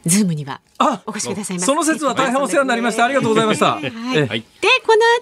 ズームにはお越しくださいその節は大変お世話になりました。ありがとうございました、はい、でこ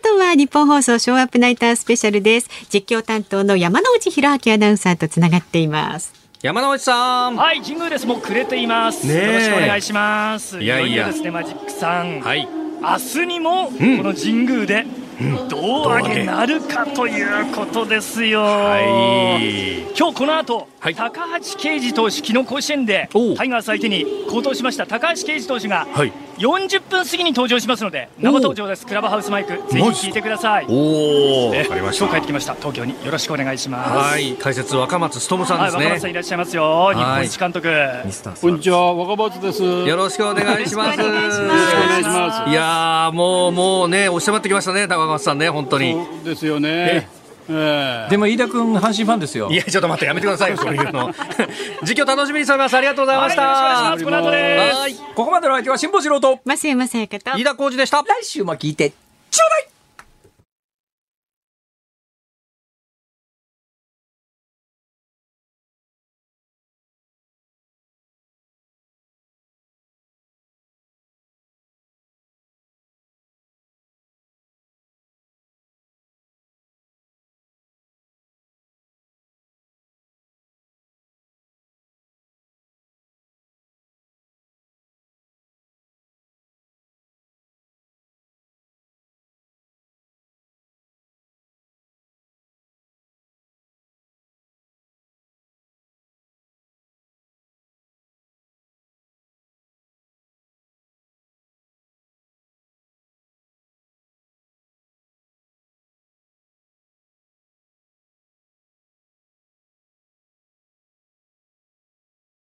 の後は日本放送ショーアップナイタースペシャルです。実況担当の山内弘明アナウンサーとつながっています。山内さん。はい神宮です。もうくれています、ね、よろしくお願いします。いやいや。ですねマジックさん。はい。明日にもこの神宮で、うん。胴上げなるかということですよ、はい、今日この後、はい、高橋奎二投手、昨日甲子園でタイガース相手に好投しました。高橋奎二投手が、はい、40分過ぎに登場しますので生登場です。クラブハウスマイクぜひ聞いてください。おお、えー、今日帰ってきました。東京によろしくお願いします。はい。解説若松勉さんですね、若松さんいらっしゃいますよ。日本一監督。こんにちは若松です。よろしくお願いします。よろしくお願いします。いやもうもうね押してまってきましたね高松さんね本当に。そうですよねでも飯田君阪神ファンですよ。いやちょっと待ってやめてくださいよ <laughs> そういうの。実況楽しみにしております。ありがとうございました、はい、この後ですここまでの相手は辛坊治郎と。増山さやかと。飯田浩二でした。来週も聞いてちょうだい